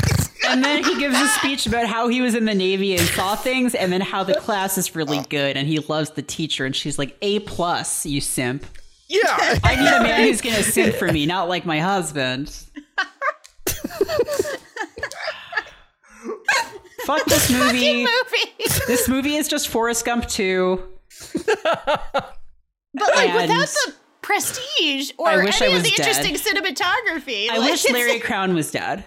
And then he gives a speech about how he was in the Navy and saw things, and then how the class is really good, and he loves the teacher. And she's like, "A plus, you simp." Yeah. I need a man who's gonna simp for me, not like my husband. Fuck this movie. movie. This movie is just Forrest Gump 2. But like And- without the prestige or any of the dead. interesting cinematography. I like, wish Larry Crowne was dead.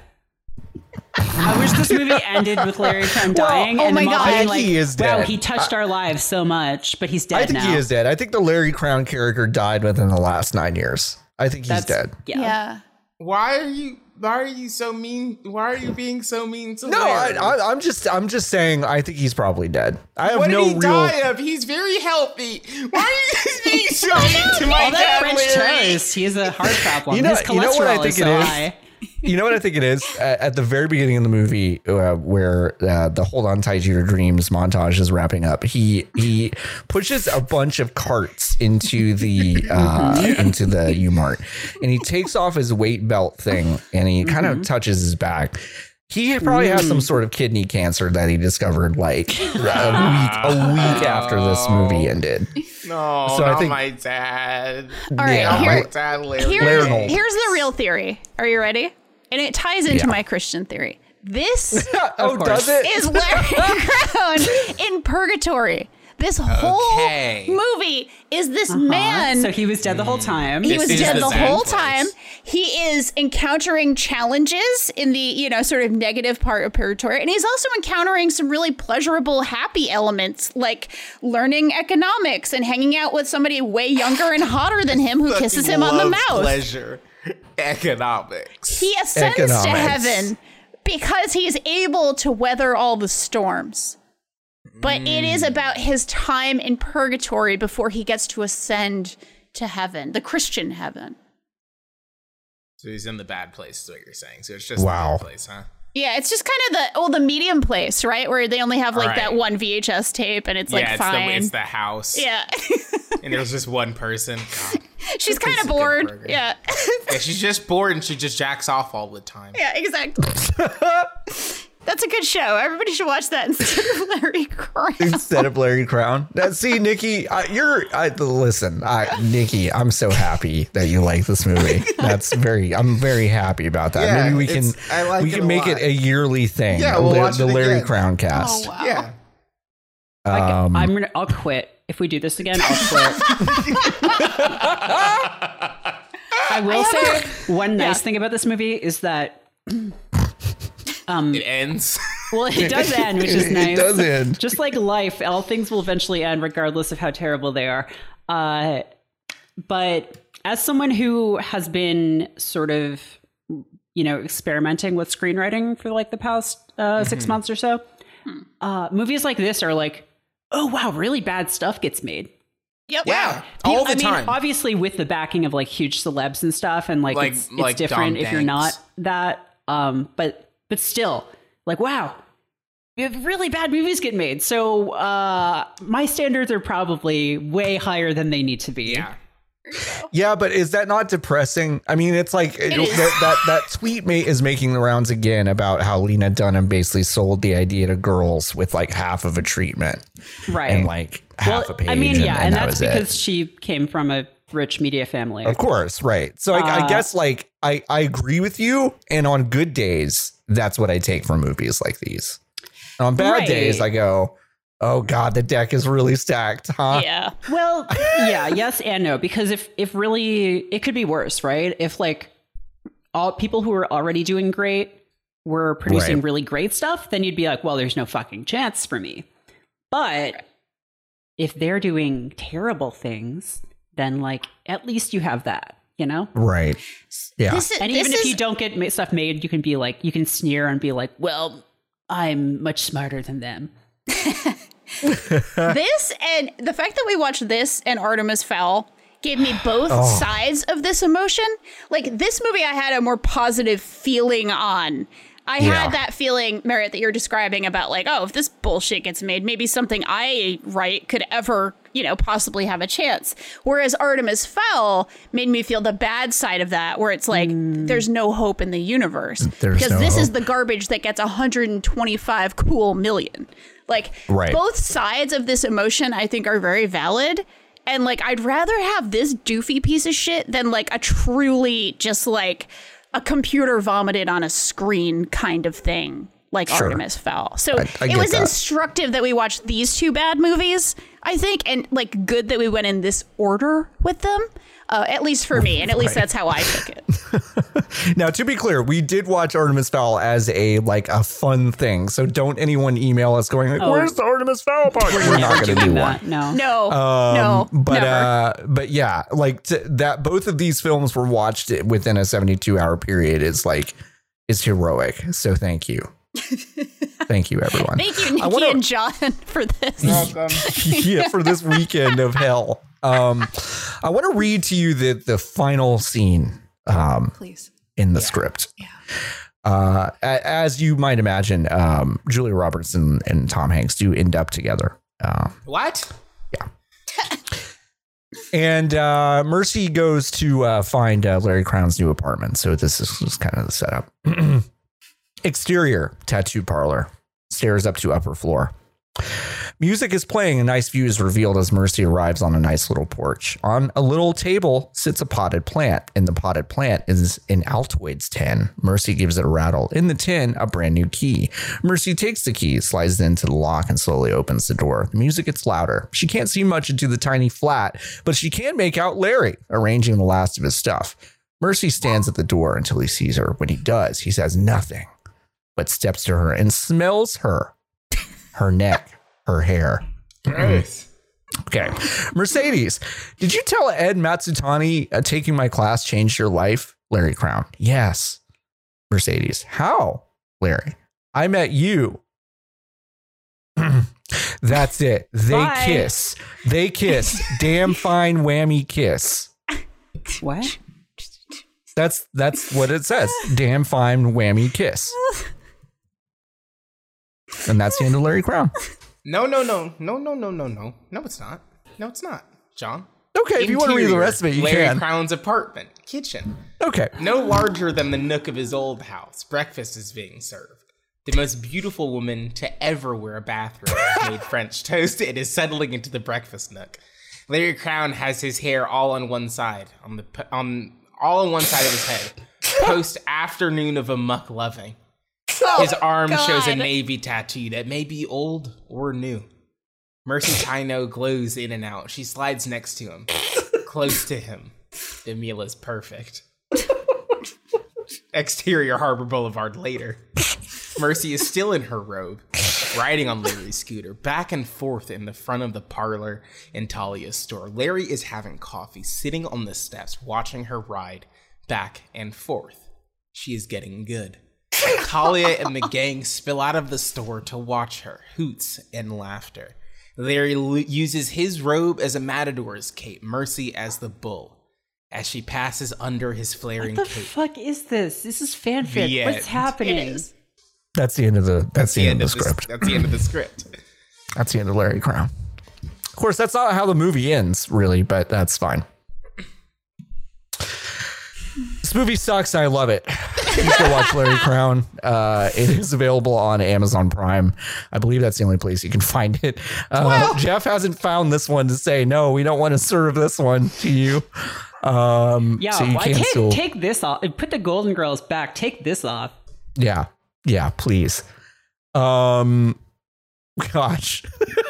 I wish this movie ended with Larry Crowne dying oh my them God. I think like, he is wow, dead. he touched our lives so much, but he's dead I think now. he is dead. I think the Larry Crowne character died within the last nine years. I think he's That's dead. Yeah. Yeah. Why are you? Why are you so mean? Why are you being so mean to Larry? No, I, Larry? I, I'm just I'm just saying I think he's probably dead. I have what no did he real. die of? He's very healthy. Why are you being so mean to my All that French Larry? toast. He has a heart problem. You know- His cholesterol you know what I think is so is? high. You know what I think it is? At, at the very beginning of the movie, uh, where uh, the "Hold On Tight to Your Dreams" montage is wrapping up, he he pushes a bunch of carts into the uh, into the U-Mart, and he takes off his weight belt thing, and he kind of touches his back. He probably has some sort of kidney cancer that he discovered like a week a week after this movie ended. No, So I not think- my dad. All right. Yeah, Not my- my Here, dad, here's, here's the real theory. Are you ready? And it ties into Yeah. my Christian theory. This oh, course. does it? is Larry Crowne in purgatory. This whole Okay. movie is this uh-huh. man. So he was dead the whole hmm. time. he This was dead the the whole place. time. He is encountering challenges in the, you know, sort of negative part of purgatory. And he's also encountering some really pleasurable, happy elements like learning economics and hanging out with somebody way younger and hotter than him who kisses him on the mouth. Pleasure. Economics. He ascends to heaven because he's able to weather all the storms. But it is hmm. about his time in purgatory before he gets to ascend to heaven, the Christian heaven. So he's in the bad place, is what you're saying. So it's just Wow. the good place, huh? Yeah, it's just kind of the oh the medium place, right? Where they only have like Right. that one VHS tape and it's like yeah, it's fine. the it's the house. yeah. And there's just one person. God. She's kind of bored. Yeah. Yeah, she's just bored and she just jacks off all the time. yeah, exactly. That's a good show. Everybody should watch that instead of Larry Crowne. instead of Larry Crowne. Now, see, Nikki, I, you're I, listen, I, Nikki. I'm so happy that you like this movie. That's very. I'm very happy about that. Yeah, Maybe we can I like we can make lot. it a yearly thing. Yeah, we'll the, watch the it Larry again. Crowne cast. Oh, wow. Yeah. Um, I'm gonna. I'll quit if we do this again. I'll quit. I will say one nice thing about this movie is that It ends. well, it does end, which is nice. It nice. does end. Just like life, all things will eventually end, regardless of how terrible they are. Uh, but as someone who has been sort of, you know, experimenting with screenwriting for like the past uh, six months or so, uh, movies like this are like, oh wow, really bad stuff gets made. Yep. Yeah. All the I mean, time. obviously with the backing of like huge celebs and stuff, and like, Like- it's, it's like different if you're not that. Um, but but still, like wow, we have really bad movies get made. So uh, my standards are probably way higher than they need to be. yeah. Yeah, but is that not depressing? I mean, it's like it- is. that, that that tweet mate is making the rounds again about how Lena Dunham basically sold the idea to girls with like half of a treatment right. and like half a page. I mean, yeah, and, that that's was it. because she came from a rich media family. Of course, right. So I, I Uh, guess like I, I agree with you, and on good days, that's what I take from movies like these. And on bad Right. days, I go, "Oh God, the deck is really stacked, huh?" Yeah. Well, yeah, yes and no, because if if really it could be worse, right? If like all people who are already doing great were producing Right. really great stuff, then you'd be like, well, there's no fucking chance for me. But if they're doing terrible things, then like at least you have that, you know? Right. Yeah. Is, And this even if is- you don't get stuff made, you can be like, you can sneer and be like, well, I'm much smarter than them. this and the fact that we watched this and Artemis Fowl gave me both Oh. sides of this emotion. Like this movie, I had a more positive feeling on. I Yeah. had that feeling, Merritt, that you're describing about like, oh, if this bullshit gets made, maybe something I write could ever, you know, possibly have a chance. Whereas Artemis Fowl made me feel the bad side of that, where it's like hmm. there's no hope in the universe There's because no this is the garbage that gets 125 cool million. Like Right. both sides of this emotion I think are very valid. And like I'd rather have this doofy piece of shit than like a truly just like a computer vomited on a screen kind of thing like Sure. Artemis Fowl. So I- I it was that. instructive that we watched these two bad movies, I think, and like good that we went in this order with them. Uh, at least for me, and at least Right. that's how I took it. Now, to be clear, we did watch Artemis Fowl as a like a fun thing. So don't anyone email us going like, Oh. "Where's the Artemis Fowl part?" We're, not going to do doing one. No. No, Um, no, but uh, but yeah, like that. Both of these films were watched within a seventy-two hour period. Is like is heroic. So thank you, thank you, everyone. Thank you, Nikki wanna- and John, for this. Welcome. yeah, for this weekend of hell. Um, I want to read to you the the final scene. Um, Please. in the script. Uh, as you might imagine, um, Julia Roberts and, and Tom Hanks do end up together. Uh, What? Yeah. and uh, Mercy goes to uh, find uh, Larry Crowne's new apartment. So this is, this is kind of the setup. Exterior tattoo parlor. Stairs up to upper floor. Music is playing. A nice view is revealed as Mercy arrives on a nice little porch. On a little table sits a potted plant. and the potted plant is an Altoids tin. Mercy gives it a rattle. In the tin, a brand new key. Mercy takes the key, slides it into the lock, and slowly opens the door. The music gets louder. She can't see much into the tiny flat, but she can make out Larry arranging the last of his stuff. Mercy stands at the door until he sees her. When he does, he says nothing, but steps to her and smells her, her neck, her hair. Gross. Okay. Mercedes, did you tell Ed Matsutani uh, taking my class changed your life? Larry Crowne. Yes. Mercedes. How? Larry. I met you. That's it. They Bye. kiss. They kiss. Damn fine whammy kiss. What? That's that's what it says. Damn fine whammy kiss. And that's the end of Larry Crowne. No, no, no, no, no, no, no, no. No, it's not. No, it's not. John. Okay, if you want to read the rest of it, you Larry can. Crowne's apartment, kitchen. Okay. No larger than the nook of his old house. Breakfast is being served. The most beautiful woman to ever wear a bathrobe has made French toast and is settling into the breakfast nook. Larry Crowne has his hair all on one side, on the on all on one side of his head. Post afternoon of a muck loving. Oh, His arm shows a navy tattoo that may be old or new. Mercy Tainot glows in and out. She slides next to him, close to him. The meal is perfect. Exterior Harbor Boulevard later. Mercy is still in her robe, riding on Larry's scooter, back and forth in the front of the parlor in Talia's store. Larry is having coffee, sitting on the steps, watching her ride back and forth. She is getting good. Talia and the gang spill out of the store to watch her, hoots and laughter. Larry l- uses his robe as a matador's cape, Mercy as the bull. As she passes under his flaring cape. What the cape. fuck is this? This is fanfic. The What's end. happening? That's the end of the that's, the, end, of the this- script. that's the end of the script. That's the end of Larry Crowne. Of course, that's not how the movie ends, really, but that's fine. This movie sucks. I love it. You should watch Larry Crowne. Uh, it is available on Amazon Prime. I believe that's the only place you can find it. Uh, Jeff hasn't found this one to say no. We don't want to serve this one to you. Um, Yeah, so you why can take still, take this off. Put the Golden Girls back. Take this off. yeah, yeah, please. Um, gosh.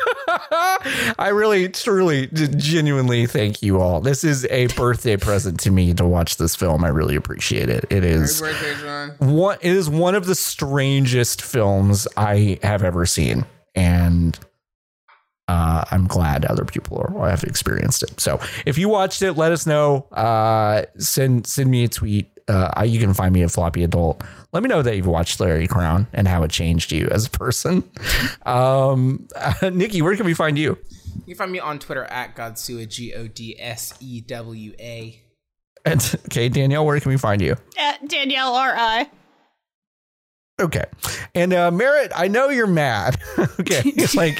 I really, truly, genuinely thank you all. This is a birthday present to me to watch this film. I really appreciate it. It is birthday, one. It is one of the strangest films I have ever seen, and uh, I'm glad other people are, have experienced it. So, if you watched it, let us know. Uh, send send me a tweet. Uh, you can find me at Floppy Adult. Let me know that you've watched Larry Crowne and how it changed you as a person. Um, Nikki, where can we find you? You can find me on Twitter at Godsua, G O D S E W A. And okay, Danielle, where can we find you? At Danielle R.I. Okay, and uh, Merritt, I know you're mad. okay, it's like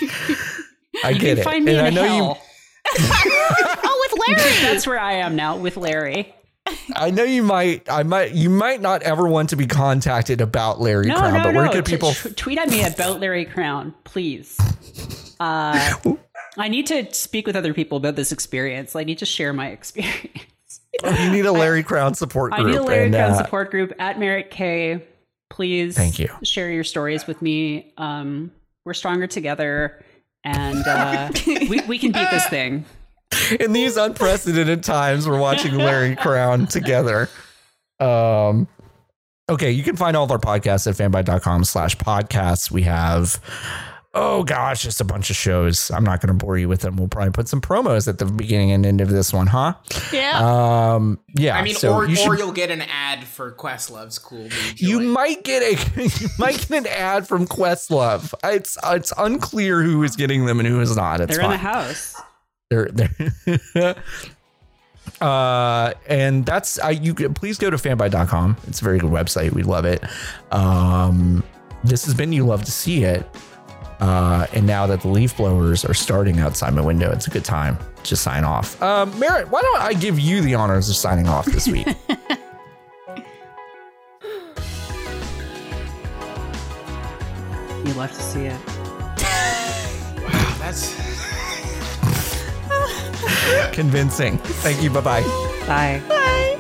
I You get can it, find me and in I know hell. Oh, with Larry. That's where I am now with Larry. You. I know you might. I might. You might not ever want to be contacted about Larry No, Crowne, no, but where no. could people? t- tweet at me about Larry Crowne, please. Uh, I need to speak with other people about this experience. I need to share my experience. you need a Larry Crowne support I group. need a Larry and, Crowne uh, support group at Merritt K. Please, Thank you. Share your stories with me. Um, we're stronger together, and uh, we we can beat this thing. In these unprecedented times, we're watching Larry Crowne together. Um, Okay, you can find all of our podcasts at fanbyte.com slash podcasts. We have, oh gosh, just a bunch of shows. I'm not going to bore you with them. We'll probably put some promos at the beginning and end of this one, huh? Yeah. Um, yeah. I mean, so or, you should or you'll get an ad for Questlove's cool. You joint. might get a you might get an ad from Questlove. It's it's unclear who is getting them and who is not. It's They're in the house. They're they're uh and that's I you could please go to fanbyte.com. It's a very good website. We love it. Um this has been you love to see it. Uh, and now that the leaf blowers are starting outside my window, it's a good time to sign off. Um, Merritt, why don't I give you the honors of signing off this week? You love to see it. wow, That's Convincing. Thank you. Bye bye. Bye. Bye.